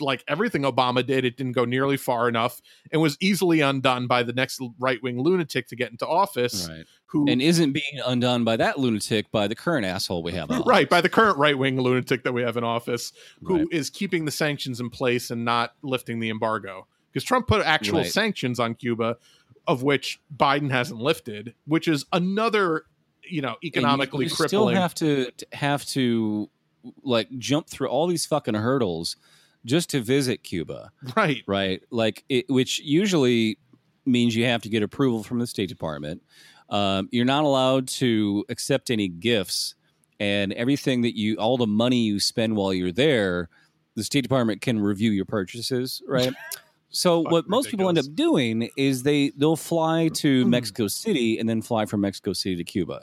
like everything Obama did, it didn't go nearly far enough and was easily undone by the next right wing lunatic to get into office. right. Who and isn't being undone by that lunatic by the current asshole we have. in office. right by the current right wing lunatic that we have in office, who is Right. keeping the sanctions in place and not lifting the embargo. Because Trump put actual Right. sanctions on Cuba, of which Biden hasn't lifted, which is another, you know, And you- economically you, still crippling. have to to- have to like jump through all these fucking hurdles just to visit Cuba. right, right? Like, it, which usually means you have to get approval from the State Department. Um, you're not allowed to accept any gifts, and everything that you, all the money you spend while you're there, the State Department can review your purchases, right? So Fucking what most people end up doing is they they'll fly to Mm. Mexico City and then fly from Mexico City to Cuba,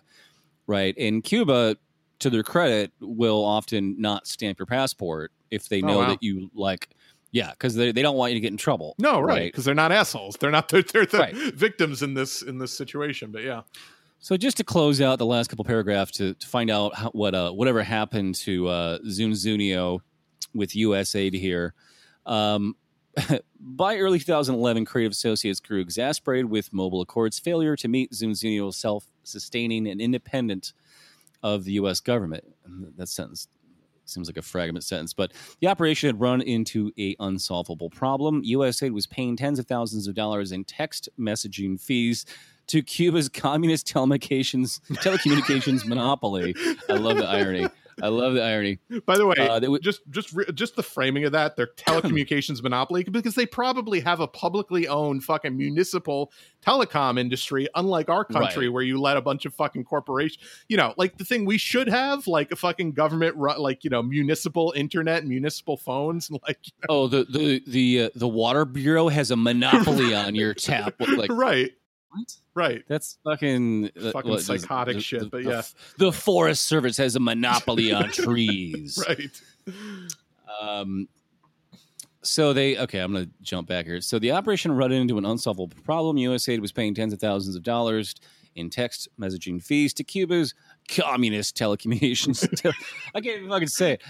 right? And Cuba, to their credit, will often not stamp your passport if they Oh, know wow. that you like, yeah, because they, they don't want you to get in trouble. no, right, because they're not assholes. They're not. They're, they're the Right. victims in this in this situation. But yeah, So just to close out the last couple paragraphs to, to find out how, what uh, whatever happened to uh, ZunZuneo with USAID here. Um, by early 2011, Creative Associates grew exasperated with Mobile Accord's failure to meet ZunZuneo self-sustaining and independent of the U.S. government. That sentence seems like a fragment sentence. But the operation had run into a unsolvable problem. USAID was paying tens of thousands of dollars in text messaging fees to Cuba's communist telecommunications telecommunications monopoly. I love the irony. I love the irony. By the way, Uh, would- just just re- just the framing of that, their telecommunications monopoly, because they probably have a publicly owned fucking municipal telecom industry, unlike our country Right. where you let a bunch of fucking corporations, you know, like the thing we should have, like a fucking government, like you know, municipal internet, and municipal phones, and like Oh, the the the uh, the water bureau has a monopoly on your tap. Like right, what? right. That's fucking uh, Fucking what, psychotic the- shit, the- but the- yeah. the Forest Service has a monopoly on trees. Right. Um, so they okay. I'm going to jump back here. So the operation run into an unsolvable problem. USAID was paying tens of thousands of dollars in text messaging fees to Cuba's communist telecommunications. tel- I can't even fucking say it.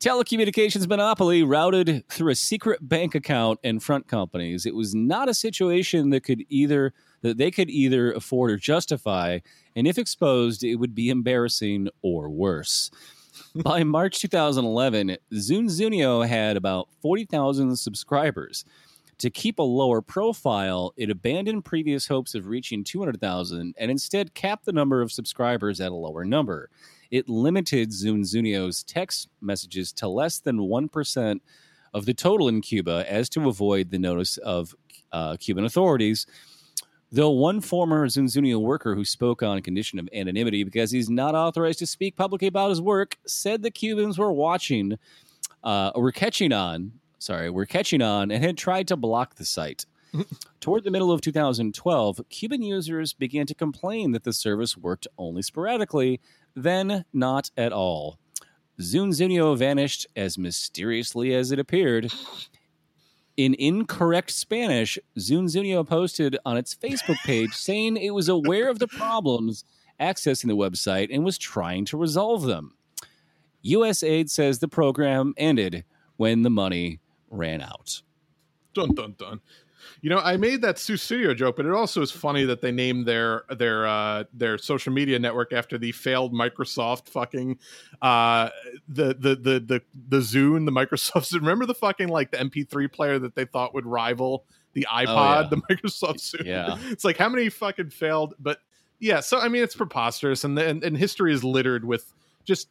Telecommunications monopoly routed through a secret bank account and front companies. It was not a situation that could either that they could either afford or justify, and if exposed, it would be embarrassing or worse. By March 2011, ZunZuneo had about 40,000 subscribers. To keep a lower profile, it abandoned previous hopes of reaching 200,000 and instead capped the number of subscribers at a lower number. It limited ZunZuneo's text messages to less than 1% of the total in Cuba as to avoid the notice of uh, Cuban authorities. Though one former ZunZuneo worker who spoke on condition of anonymity because he's not authorized to speak publicly about his work said the Cubans were watching, uh, were catching on, sorry, were catching on and had tried to block the site. Toward the middle of 2012, Cuban users began to complain that the service worked only sporadically, then not at all. ZunZuneo vanished as mysteriously as it appeared. In incorrect Spanish, ZunZuneo posted on its Facebook page saying it was aware of the problems accessing the website and was trying to resolve them. USAID says the program ended when the money ran out. Dun dun dun. You know, I made that Sussudio joke, but it also is funny that they named their their uh their social media network after the failed Microsoft fucking uh the the the the the Zune, the Microsoft. Remember the fucking like the MP3 player that they thought would rival the iPod, yeah. the Microsoft Zune. Yeah. It's like how many fucking failed, but yeah, so I mean it's preposterous and and, and history is littered with just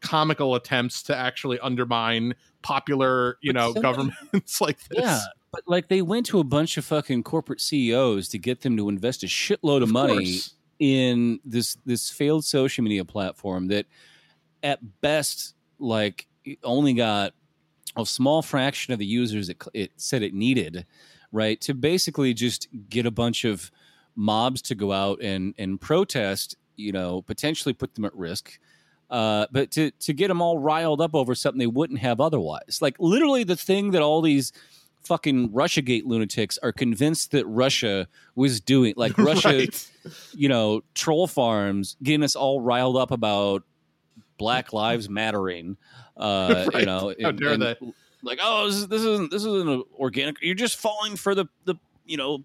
comical attempts to actually undermine popular, you But know, somebody- governments like this. Yeah, but like they went to a bunch of fucking corporate CEOs to get them to invest a shitload of, Of money course. in this this failed social media platform that at best like only got a small fraction of the users it, it said it needed right to basically just get a bunch of mobs to go out and and protest you know potentially put them at risk uh, but to to get them all riled up over something they wouldn't have otherwise like literally the thing that all these fucking russiagate lunatics are convinced that russia was doing like russia Right. you know, troll farms getting us all riled up about Black Lives Mattering. Uh, Right. You know, How and- dare and, they. Like, oh, this, is, this isn't this isn't a organic. You're just falling for the the you know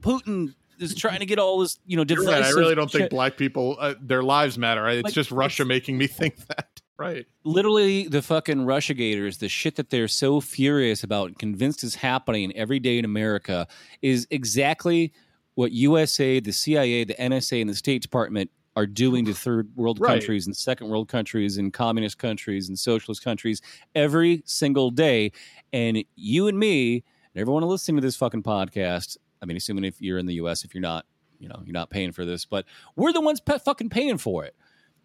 Putin is trying to get all this you know You're right. I really don't think black people uh, their lives matter. It's Like, just Russia it's- making me think that. Right. literally the fucking Russiagators, the shit that they're so furious about, and convinced is happening every day in America, is exactly what USA, the CIA, the NSA, and the State Department are doing to third world Right. countries and second world countries and communist countries and socialist countries every single day. And you and me and everyone listening to this fucking podcast, I mean, assuming if you're in the US, if you're not, you know, you're not paying for this, but we're the ones pe- fucking paying for it.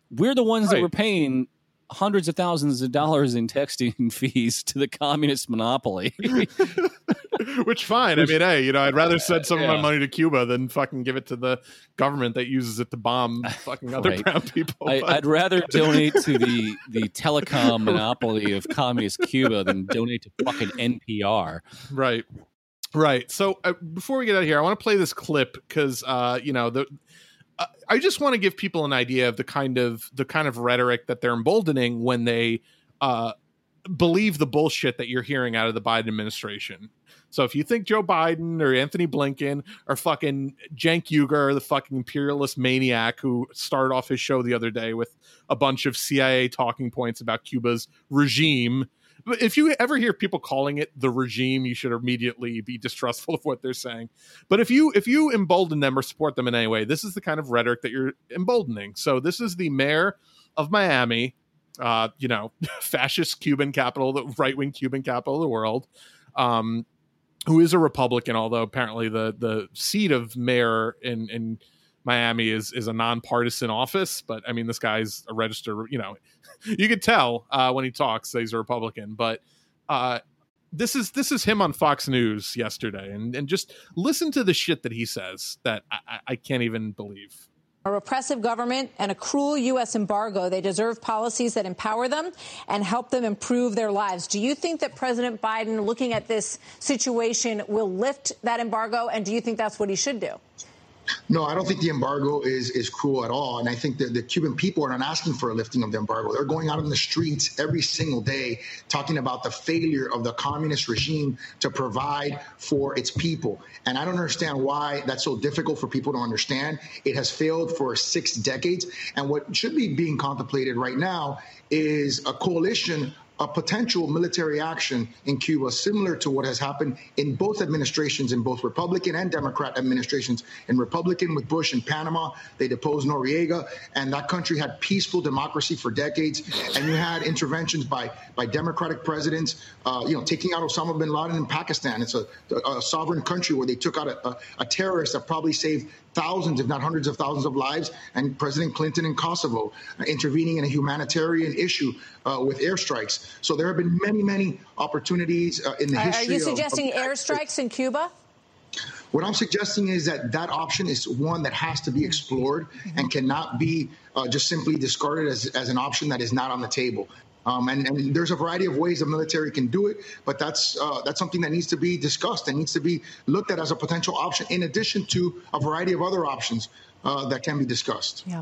We're the ones that Right. were paying hundreds of thousands of dollars in texting fees to the communist monopoly. Which fine. I mean, hey, you know, I'd rather send some of Yeah. my money to Cuba than fucking give it to the government that uses it to bomb fucking other Right. brown people. I, I'd rather donate to the the telecom monopoly of communist Cuba than donate to fucking NPR. Right. Right. So uh, before we get out of here, I want to play this clip because, uh, you know, the uh, I just want to give people an idea of the kind of the kind of rhetoric that they're emboldening when they uh, believe the bullshit that you're hearing out of the Biden administration. So if you think Joe Biden or Antony Blinken or fucking Cenk Uygur, the fucking imperialist maniac who started off his show the other day with a bunch of CIA talking points about Cuba's regime, if you ever hear people calling it the regime, you should immediately be distrustful of what they're saying. But if you if you embolden them or support them in any way, this is the kind of rhetoric that you're emboldening. So this is the mayor of Miami, uh, you know, fascist Cuban capital, the right wing Cuban capital of the world, um, who is a Republican, although apparently the the seat of mayor in in Miami is is a nonpartisan office. But I mean, this guy's a registered, you know, you could tell uh, when he talks that he's a Republican. But uh, this is this is him on Fox News yesterday, and and just listen to the shit that he says that I, I can't even believe. A repressive government and a cruel U.S. embargo. They deserve policies that empower them and help them improve their lives. Do you think that President Biden, looking at this situation, will lift that embargo? And do you think that's what he should do? No, I don't think the embargo is is cruel at all. And I think that the Cuban people are not asking for a lifting of the embargo. They're going out in the streets every single day talking about the failure of the communist regime to provide for its people. And I don't understand why that's so difficult for people to understand. It has failed for six decades. And what should be being contemplated right now is a coalition a potential military action in Cuba, similar to what has happened in both administrations, in both Republican and Democrat administrations. In Republican with Bush in Panama, they deposed Noriega, and that country had peaceful democracy for decades. And you had interventions by by Democratic presidents, uh, you know, taking out Osama bin Laden in Pakistan. It's a, a sovereign country where they took out a, a, a terrorist that probably saved thousands, if not hundreds of thousands of lives, and President Clinton in Kosovo uh, intervening in a humanitarian issue uh, with airstrikes. So there have been many, many opportunities uh, in the history. Are you suggesting of, of airstrikes in Cuba? What I'm suggesting is that that option is one that has to be explored and cannot be uh, just simply discarded as, as an option that is not on the table. Um, and, and, there's a variety of ways the military can do it, but that's uh, that's something that needs to be discussed and needs to be looked at as a potential option, in addition to a variety of other options uh, that can be discussed. Yeah.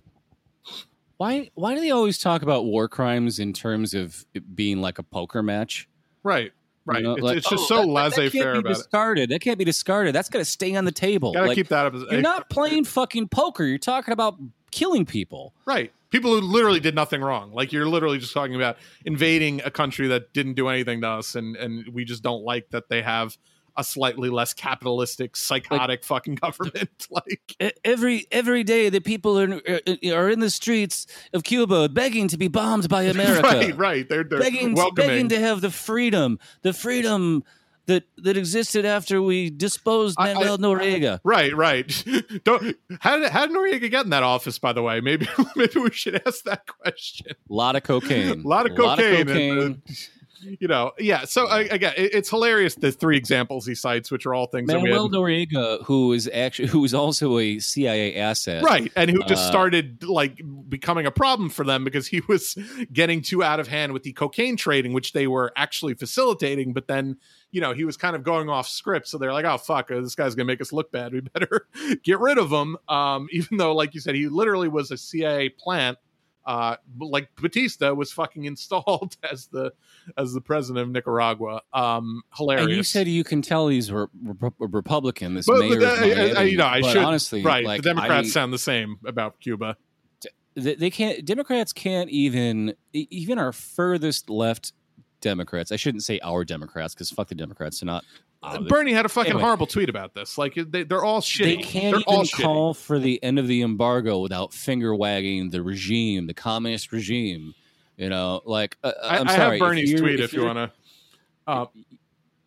Why why do they always talk about war crimes in terms of it being like a poker match? Right. Right. You know, it's, like, it's just oh, so that- that laissez can't faire be about it. discarded. That can't be discarded. That's got to stay on the table. Gotta Like, keep that up. As, You're not playing fucking poker. You're talking about killing people. Right. People who literally did nothing wrong. Like you're literally just talking about invading a country that didn't do anything to us and and we just don't like that they have a slightly less capitalistic psychotic fucking government like Every every day, the people are uh, are in the streets of Cuba begging to be bombed by America. right right they're, they're begging, welcoming begging to have the freedom, the freedom that that existed after we disposed I- I- Manuel Noriega. right right don't how did, how did Noriega get in that office by the way maybe maybe we should ask that question A lot of cocaine. a lot of cocaine, and, cocaine. You know yeah so I, again it, it's hilarious the three examples he cites which are all things that we Manuel Noriega, who is actually who is also a CIA asset, right and who just Uh, started like becoming a problem for them because he was getting too out of hand with the cocaine trading which they were actually facilitating but then you know he was kind of going off script so they're like oh fuck uh, this guy's gonna make us look bad. We better get rid of him. Um even though like you said he literally was a cia plant uh like batista was fucking installed as the as the president of nicaragua. Um hilarious And you said you can tell he's re- re- Republican. This but, mayor but, of uh, I- I- you know i should honestly, right like, the democrats I- sound the same about cuba. They, they can't democrats can't even even our furthest left democrats i shouldn't say our democrats because fuck the democrats they're not uh, Bernie had a fucking Anyway. horrible tweet about this. Like they, they're all shitty. they can't they're all even shitty. call for the end of the embargo without finger wagging the regime the communist regime you know like uh, I, i'm I sorry have Bernie's you're- tweet if, you you're- want to. Uh,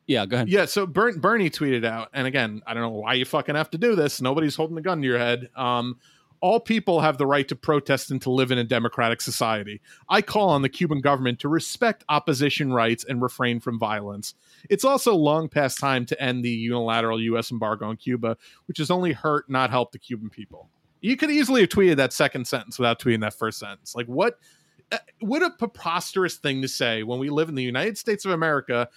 yeah go ahead yeah, so Bern, Bernie tweeted out, and again, I don't know why you fucking have to do this. Nobody's holding the gun to your head. Um, all people have the right to protest and to live in a democratic society. I call on the Cuban government to respect opposition rights and refrain from violence. It's also long past time to end the unilateral U.S. embargo on Cuba, which has only hurt, not helped the Cuban people. You could easily have tweeted that second sentence without tweeting that first sentence. Like, what? uh, What a preposterous thing to say when we live in the United States of America,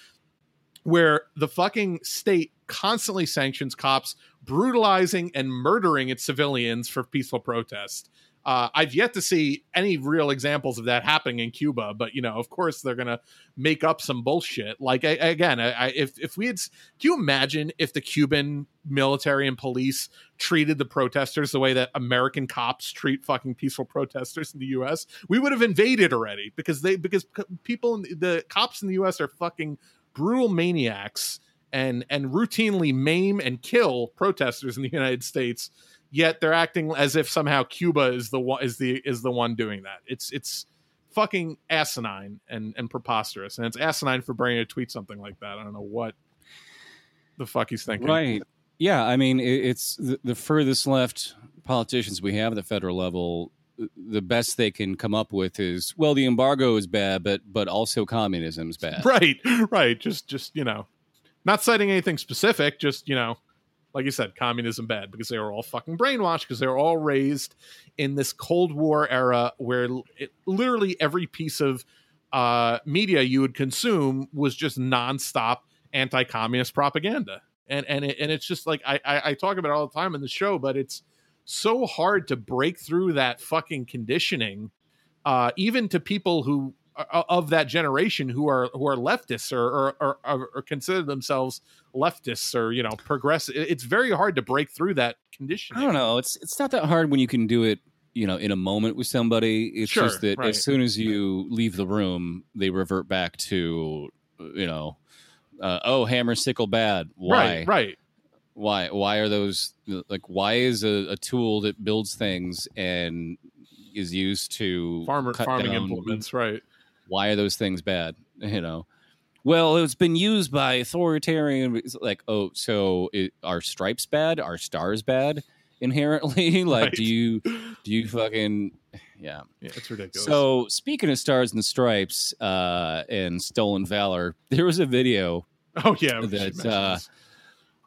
where the fucking state constantly sanctions cops brutalizing and murdering its civilians for peaceful protest. Uh, I've yet to see any real examples of that happening in Cuba, but you know, of course, they're gonna make up some bullshit. Like I, again, I, if if we had, can you imagine if the Cuban military and police treated the protesters the way that American cops treat fucking peaceful protesters in the U.S., we would have invaded already because they because people, the cops in the U.S. are fucking brutal maniacs and and routinely maim and kill protesters in the United States yet they're acting as if somehow Cuba is the one is the is the one doing that. It's it's fucking asinine and and preposterous, and it's asinine for Bernie to tweet something like that. I don't know what the fuck he's thinking. Right? Yeah, I mean, it's the, the furthest left politicians we have at the federal level. The best they can come up with is well, the embargo is bad, but but also communism is bad. Right, right. Just just you know, not citing anything specific. Just you know, like you said, communism bad because they were all fucking brainwashed because they were all raised in this Cold War era where it, literally every piece of uh, media you would consume was just nonstop anti-communist propaganda, and and it, and it's just like I, I I talk about it all the time in the show, but it's so hard to break through that fucking conditioning, uh, even to people who of that generation who are who are leftists or or, or, or consider themselves leftists or you know progressive. It's very hard to break through that condition. I don't know. It's it's not that hard when you can do it. You know, in a moment with somebody. It's Sure, just that right. as soon as you leave the room, they revert back to, you know, uh, oh, hammer sickle bad. Why? Right, right. Why? Why are those like? Why is a, a tool that builds things and is used to Farmer farming down- implements, right? Why are those things bad you know? Well it's been used by authoritarian it's like oh so it, are stripes bad? Are stars bad inherently? Like Right. do you do you fucking yeah. Yeah, it's ridiculous. so speaking of stars and stripes uh and stolen valor there was a video oh yeah, that, uh,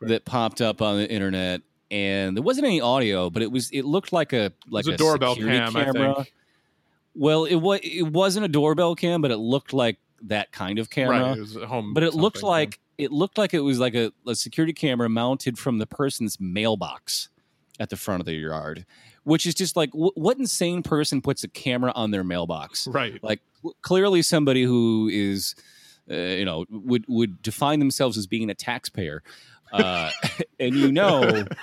that popped up on the internet and there wasn't any audio but it was it looked like a like was a doorbell cam, camera. Well, it was it wasn't a doorbell cam, but it looked like that kind of camera. Right, it was home, but it looked like it looked like it was like a, a security camera mounted from the person's mailbox at the front of their yard, which is just like wh- what insane person puts a camera on their mailbox? right. Like w- clearly somebody who is, uh, you know, would would define themselves as being a taxpayer, uh, and you know.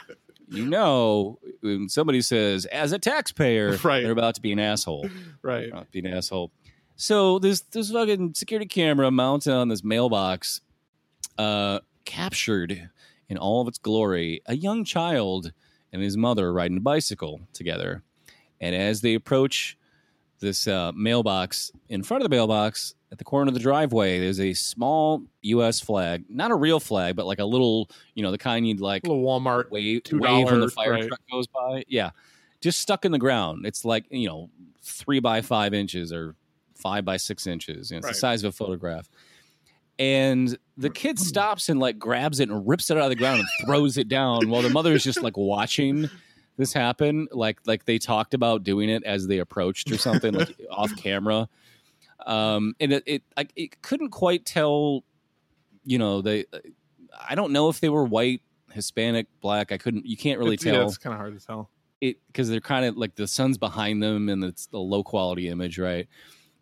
You know, when somebody says "as a taxpayer," Right. they're about to be an asshole right. not be an asshole. So this this fucking security camera mounted on this mailbox, uh, captured in all of its glory a young child and his mother riding a bicycle together. And as they approach this uh, mailbox, in front of the mailbox, at the corner of the driveway, there's a small U.S. flag, not a real flag, but like a little, you know, the kind you'd like little Walmart. wave, $2, wave when the fire right. truck goes by. Yeah, just stuck in the ground. It's like you know three by five inches or five by six inches. You know, it's Right. the size of a photograph. And the kid stops and like grabs it and rips it out of the ground and throws it down while the mother is just like watching this happen. Like like they talked about doing it as they approached or something like off camera. Um, and it it I, it couldn't quite tell. You know they. I don't know if they were white, Hispanic, black. I couldn't. You can't really It's- yeah, tell it's kind of hard to tell. it because they're kind of like the sun's behind them and it's a low quality image, right?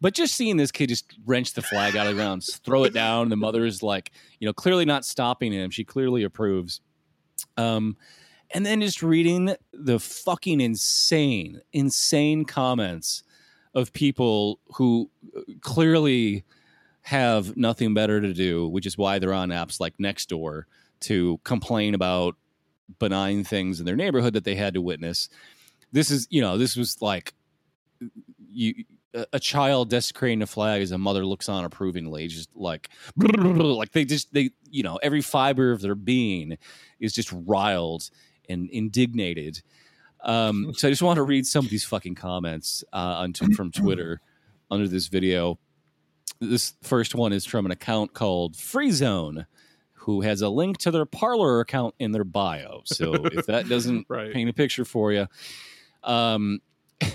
But just seeing this kid just wrench the flag out of the ground, throw it down, the mother is like, you know, clearly not stopping him. She clearly approves. Um, and then just reading the fucking insane, insane comments of people who uh, clearly have nothing better to do, which is why they're on apps like Nextdoor to complain about benign things in their neighborhood that they had to witness. This is, you know, this was like you a- child desecrating a flag as a mother looks on approvingly, just like like they just they you know every fiber of their being is just riled and indignated. Um, so I just want to read some of these fucking comments uh, on t- from Twitter under this video. This first one is from an account called Free Zone, who has a link to their Parler account in their bio. So if that doesn't Right. paint a picture for you, um,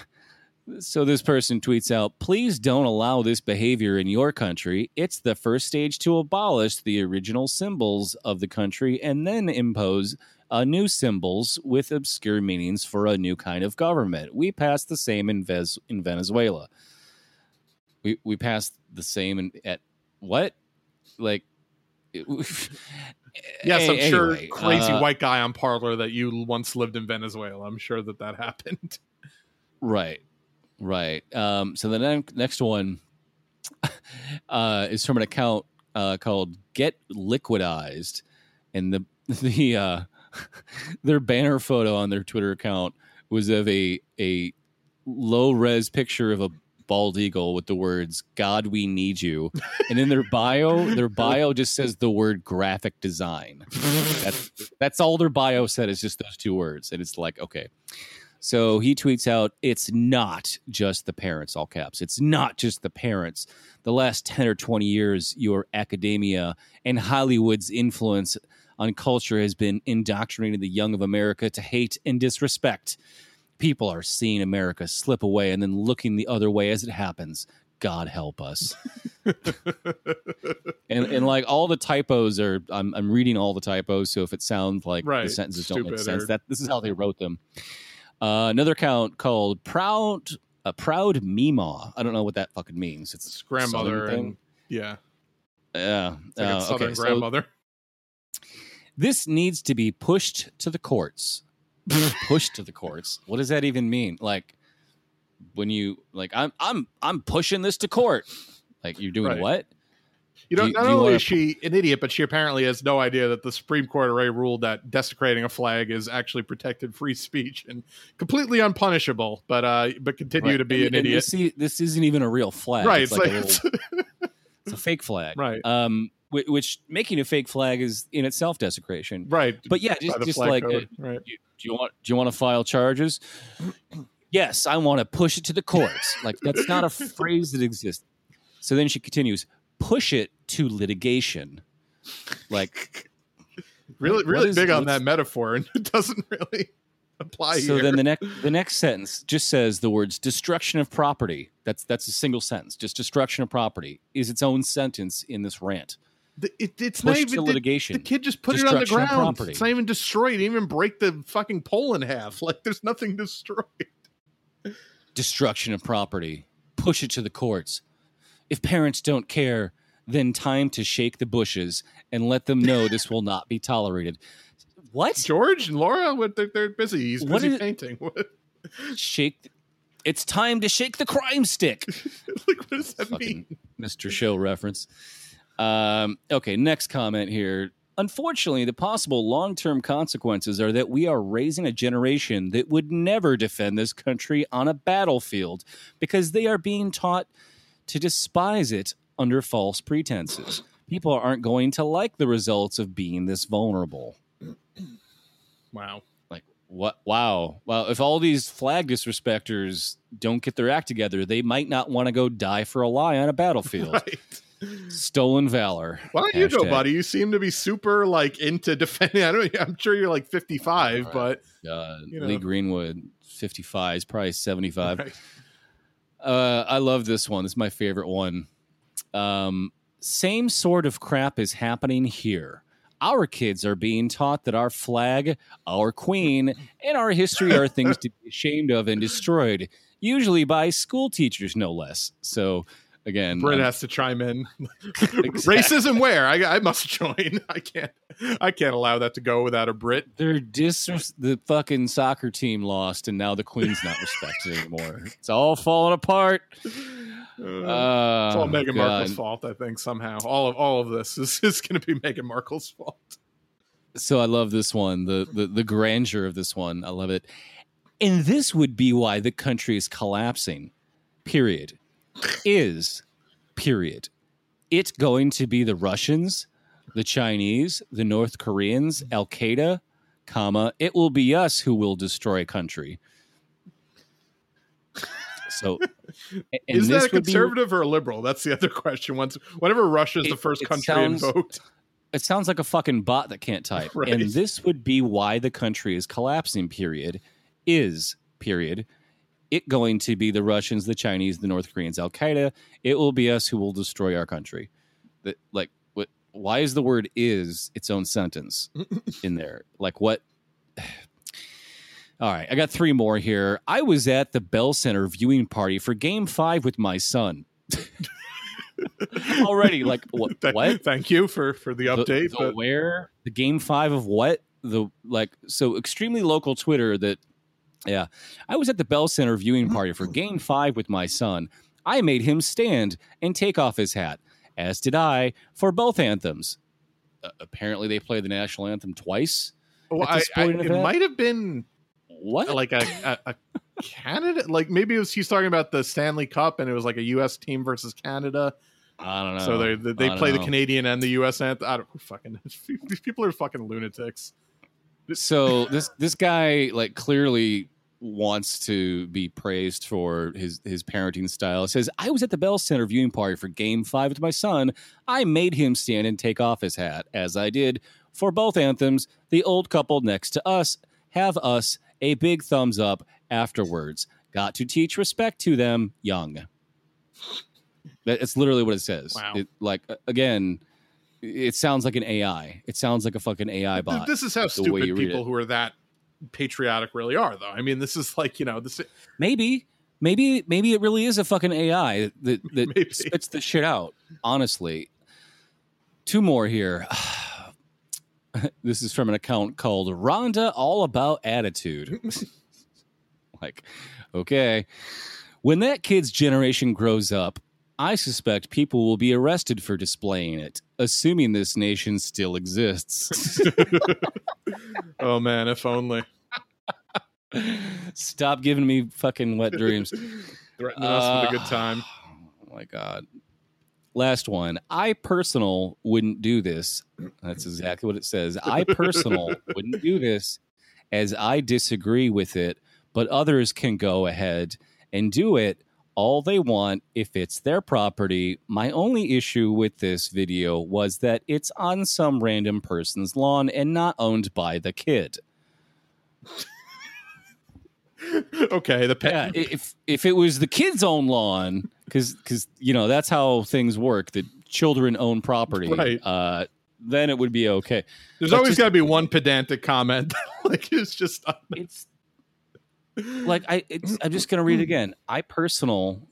So this person tweets out, please don't allow this behavior in your country. It's the first stage to abolish the original symbols of the country and then impose uh, new symbols with obscure meanings for a new kind of government. We passed the same in, Vez- in Venezuela. We, we passed the same in, at what? Like, Yes, I'm A- sure crazy uh, white guy on Parler that you once lived in Venezuela. I'm sure that that happened. Right, right. Um, so the ne- next one uh, is from an account uh, called Get Liquidized, and the the uh, their banner photo on their Twitter account was of a a low res picture of a bald eagle with the words "God, we need you," and in their bio, their bio just says the word graphic design. That's that's all their bio said is just those two words, and it's like okay. So he tweets out, it's not just the parents, all caps. It's not just the parents. The last 10 or 20 years, your academia and Hollywood's influence on culture has been indoctrinating the young of America to hate and disrespect. People are seeing America slip away and then looking the other way as it happens. God help us. and, and like all the typos are, I'm, I'm reading all the typos. So if it sounds like Right, the sentences don't make sense, or- that this is how they wrote them. Uh, another account called Proud a Proud Meemaw. I don't know what that fucking means. It's It's a grandmother and yeah, Yeah. it's like Uh, a southern okay, so grandmother. This needs to be pushed to the courts. pushed to the courts. What does that even mean? Like when you like I'm I'm I'm pushing this to court. Like you're doing Right. what? You know, do you- not do only wanna is she an idiot, but she apparently has no idea that the Supreme Court already ruled that desecrating a flag is actually protected free speech and completely unpunishable. But uh, but continue Right. to be And- an and idiot. See, this isn't even a real flag. right? It's It's like, like, a little, it's a fake flag. right, Um, which making a fake flag is in itself desecration. right. But yeah, just, just like uh, right. do you want do you want to file charges? yes, I want to push it to the courts. Like that's not a phrase that exists. So then she continues, push it to litigation. Like Really, really is- big on that metaphor, and it doesn't really apply here. so here. then the next the next sentence just says the words destruction of property. That's that's a single sentence. Just destruction of property is its own sentence in this rant. The- it, it's not even the, litigation. the kid just put it on the ground. property. It's not even destroyed. It didn't even break the fucking pole in half. Like there's nothing destroyed. destruction of property. Push it to the courts. If parents don't care, then time to shake the bushes and let them know this will not be tolerated. What? George and Laura, what they're, they're busy. He's busy is- painting. What? Shake. It's time to shake the crime stick. like, what does that Fucking mean? Mr. Show reference. Um, okay, next comment here. Unfortunately, the possible long term consequences are that we are raising a generation that would never defend this country on a battlefield because they are being taught to despise it under false pretenses. People aren't going to like the results of being this vulnerable. Wow. Like, what? Wow. Well, if all these flag disrespecters don't get their act together, they might not want to go die for a lie on a battlefield. Right. Stolen valor. Why don't you go, buddy? You seem to be super like into defending. I don't. I'm sure you're like 55, Right. but uh, You know. Lee Greenwood, 55, is probably 75. Right. Uh, I love this one. This is my favorite one. Um, same sort of crap is happening here. Our kids are being taught that our flag, our queen, and our history are things to be ashamed of and destroyed, usually by school teachers, no less. So, again, Brit I'm- has to chime in. Racism where? I, I must join. I can't. I can't allow that to go without a Brit. they're dis the fucking soccer team lost, and now the queen's not respected anymore. It's all falling apart. Uh, it's all Meghan God. Markle's fault, I think. Somehow, all of all of this is, is going to be Meghan Markle's fault. So I love this one, the, the the grandeur of this one. I love it. And this would be why the country is collapsing. Period. Is period. It's going to be the Russians, the Chinese, the North Koreans, Al Qaeda, comma. It will be us who will destroy a country. So, is that a would be- conservative or a liberal? That's the other question. Once, whenever Russia's the It- first country sounds- invoked, it sounds like a fucking bot that can't type. Right. And this would be why the country is collapsing, period. Is, period. It going to be the Russians, the Chinese, the North Koreans, Al Qaeda. It will be us who will destroy our country. That like what? Why is the word "is" its own sentence in there? Like what? All right, I got three more here. I was at the Bell Center viewing party for Game Five with my son. Already, like what? Th- what? Thank you for for the The- update. The, but where? The Game Five of what? The like so extremely local Twitter that. Yeah, I was at the Bell Center viewing party for Game Five with my son. I made him stand and take off his hat, as did I for both anthems. Uh, apparently, they play the national anthem twice. well, I, I, it might have been What? like a, a, a Canada, like maybe it was he's talking about the Stanley Cup, and it was like a U.S. team versus Canada. I don't know. so they they, they I don't play the. Canadian and the U.S. anthem. I don't fucking these people are fucking lunatics. so this this guy like clearly wants to be praised for his his parenting style. It says, "I was at the Bell Center viewing party for Game Five with my son. I made him stand and take off his hat, as I did for both anthems. The old couple next to us have us a big thumbs up afterwards. Got to teach respect to them young." that's literally what it says. Wow. It, like again, it sounds like an AI. It sounds like a fucking AI bot. This is how stupid people who are that patriotic really are, though. I mean, this is like you know this. Maybe, maybe, maybe it really is a fucking AI that that Maybe. spits the shit out. Honestly, two more here. this is from an account called Rhonda All About Attitude. like, okay, when that kid's generation grows up, I suspect people will be arrested for displaying it, assuming this nation still exists. Oh man, if only Stop giving me fucking wet dreams. threatening us with a good Uh, time. Oh my god. Last one. I personal wouldn't do this. That's exactly what it says. I personal wouldn't do this as I disagree with it, but others can go ahead and do it all they want if it's their property. My only issue with this video was that it's on some random person's lawn and not owned by the kid. okay, the pet. yeah, if if it was the kid's own lawn, because because you know that's how things work. That children own property, Right. Uh, then it would be okay. There's but always got to be one pedantic comment. like it's just It's like I I'm just gonna read it again. I personal,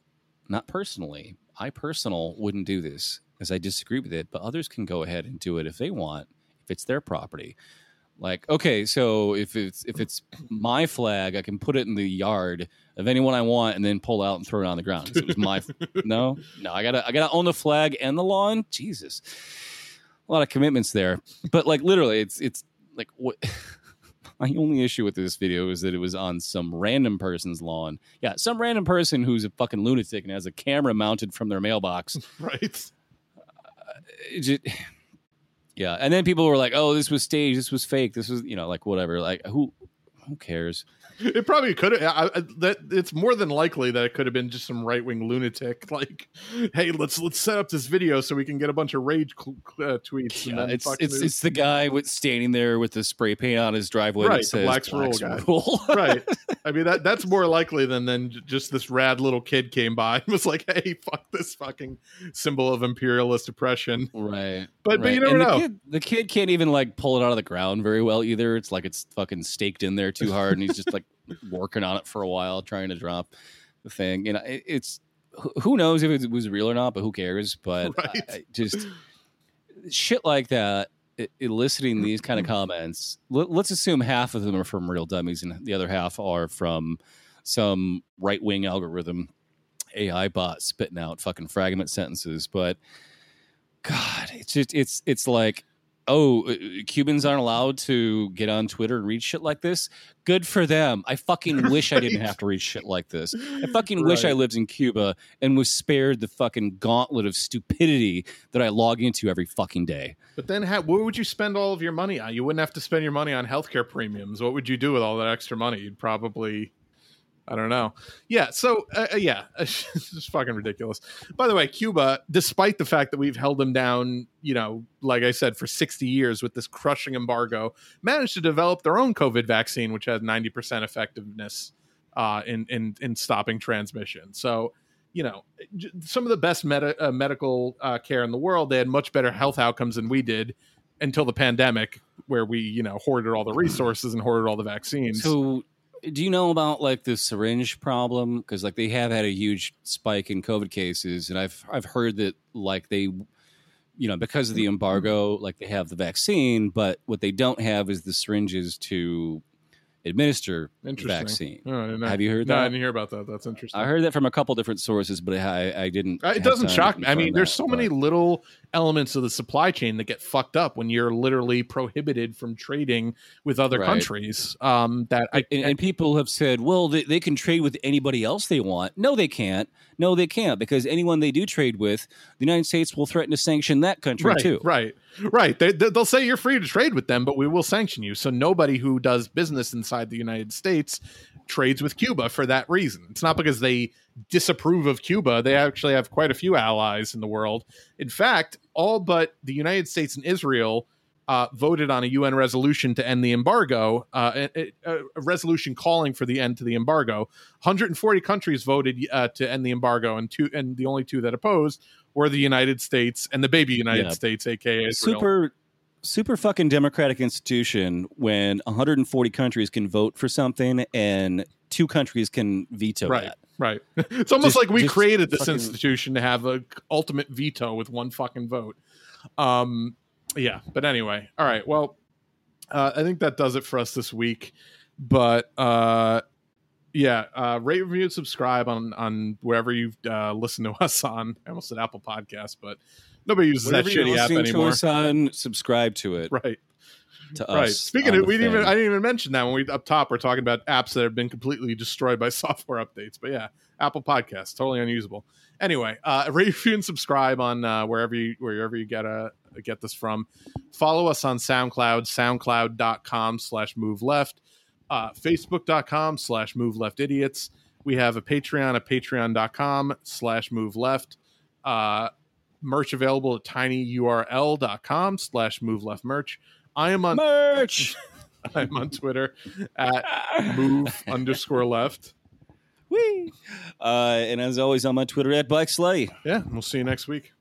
not personally, I personal wouldn't do this as I disagree with it, but others can go ahead and do it if they want, if it's their property. Like, okay, so if it's if it's my flag, I can put it in the yard of anyone I want and then pull out and throw it on the ground. It was my no, no. I gotta I gotta own the flag and the lawn. Jesus, a lot of commitments there. But like literally, it's it's like what. My only issue with this video is that it was on some random person's lawn. Yeah, some random person who's a fucking lunatic and has a camera mounted from their mailbox. right. Ju- yeah, and then people were like, "Oh, this was staged. This was fake. This was you know like whatever. Like who who cares?" It probably could have. That it's more than likely that it could have been just some right wing lunatic. Like, hey, let's let's set up this video so we can get a bunch of rage cl- uh, tweets. Yeah, then it's it's move. it's the guy with standing there with the spray paint on his driveway Right, that says Blacks Rule "Blacks guy." Rule." right. I mean that that's more likely than than just this rad little kid came by and was like, "Hey, fuck this fucking symbol of imperialist oppression." Right. But- but right. you never And know. The kid, the kid can't even like pull it out of the ground very well either. It's like it's fucking staked in there too hard, and he's just like working on it for a while, trying to drop the thing. You know, it, it's who- knows if it was real or not, but who cares? But Right. I- I just shit like that. Eliciting these kind of mm-hmm. comments. Let, let's assume half of them are from real dummies, and the other half are from some right wing algorithm AI bot spitting out fucking fragment sentences. But God, it's just it's it's like, oh, uh, Cubans aren't allowed to get on Twitter and read shit like this. Good for them. I fucking wish I didn't have to read shit like this. I fucking wish I lived in Cuba and was spared the fucking gauntlet of stupidity that I log into every fucking day. But then, how, what would you spend all of your money on? You wouldn't have to spend your money on healthcare premiums. What would you do with all that extra money? You'd probably, I don't know. Yeah. So, uh, uh, yeah, it's fucking ridiculous. By the way, Cuba, despite the fact that we've held them down, you know, like I said, for 60 years with this crushing embargo, managed to develop their own COVID vaccine, which has 90% effectiveness. uh, in in in stopping transmission. So you know some of the best uh, medical uh, care in the world. They had much better health outcomes than we did until the pandemic, where we you know hoarded all the resources and hoarded all the vaccines. So, do you know about like the syringe problem? Because like they have had a huge spike in COVID cases, and I've I've heard that like they, you know, because of the embargo, like they have the vaccine, but what they don't have is the syringes to administer vaccine. Have you heard No, I didn't hear about that. That's interesting. I heard that from a couple different sources, but I I didn't. Uh, It doesn't shock me. I mean, there's that, so but- many little elements of the supply chain that get fucked up when you're literally prohibited from trading with other Right. countries. Um, that I, and, and people have said, well, they, they can trade with anybody else they want. No, they can't. No, they can't because anyone they do trade with, the United States will threaten to sanction that country right, too. right, right. They, they- they'll say you're free to trade with them, but we will sanction you. So nobody who does business inside the United States trades with Cuba for that reason. It's not because they disapprove of Cuba. They actually have quite a few allies in the world. In fact, all but the United States and Israel uh, voted on a UN resolution to end the embargo, uh, a, a- a resolution calling for the end to the embargo. 140 countries voted uh, to end the embargo, and two, and the only two that opposed were the United States and the baby United Yeah. States, aka Israel. Super, super fucking democratic institution when 140 countries can vote for something and two countries can veto right, that. right. It's almost Just- like we created this fucking- institution to have a ultimate veto with one fucking vote. Um, yeah, but anyway, all right. Well, uh, I think that does it for us this week. But uh, yeah, uh, rate, review, and subscribe on on wherever you've uh, listened to us on. I almost said Apple Podcast, but nobody uses Whatever that shitty app listening to anymore. us on, subscribe to it. Right. To right. Speaking of, we didn't even. I didn't even mention that when we up top we're talking about apps that have been completely destroyed by software updates. But yeah, Apple Podcasts totally unusable. Anyway, uh, rate, review, and subscribe on uh, wherever you wherever you get uh, get this from. Follow us on SoundCloud, SoundCloud.com slash Move Left, uh, Facebook.com slash Move Left Idiots. We have a Patreon at Patreon.com slash Move Left. Uh, merch available at tinyurl.com slash Move Left Merch. I am on merch. I'm on Twitter at move underscore left. Whee! Uh, and as always, on my Twitter at Bike Slay. Yeah, we'll see you next week.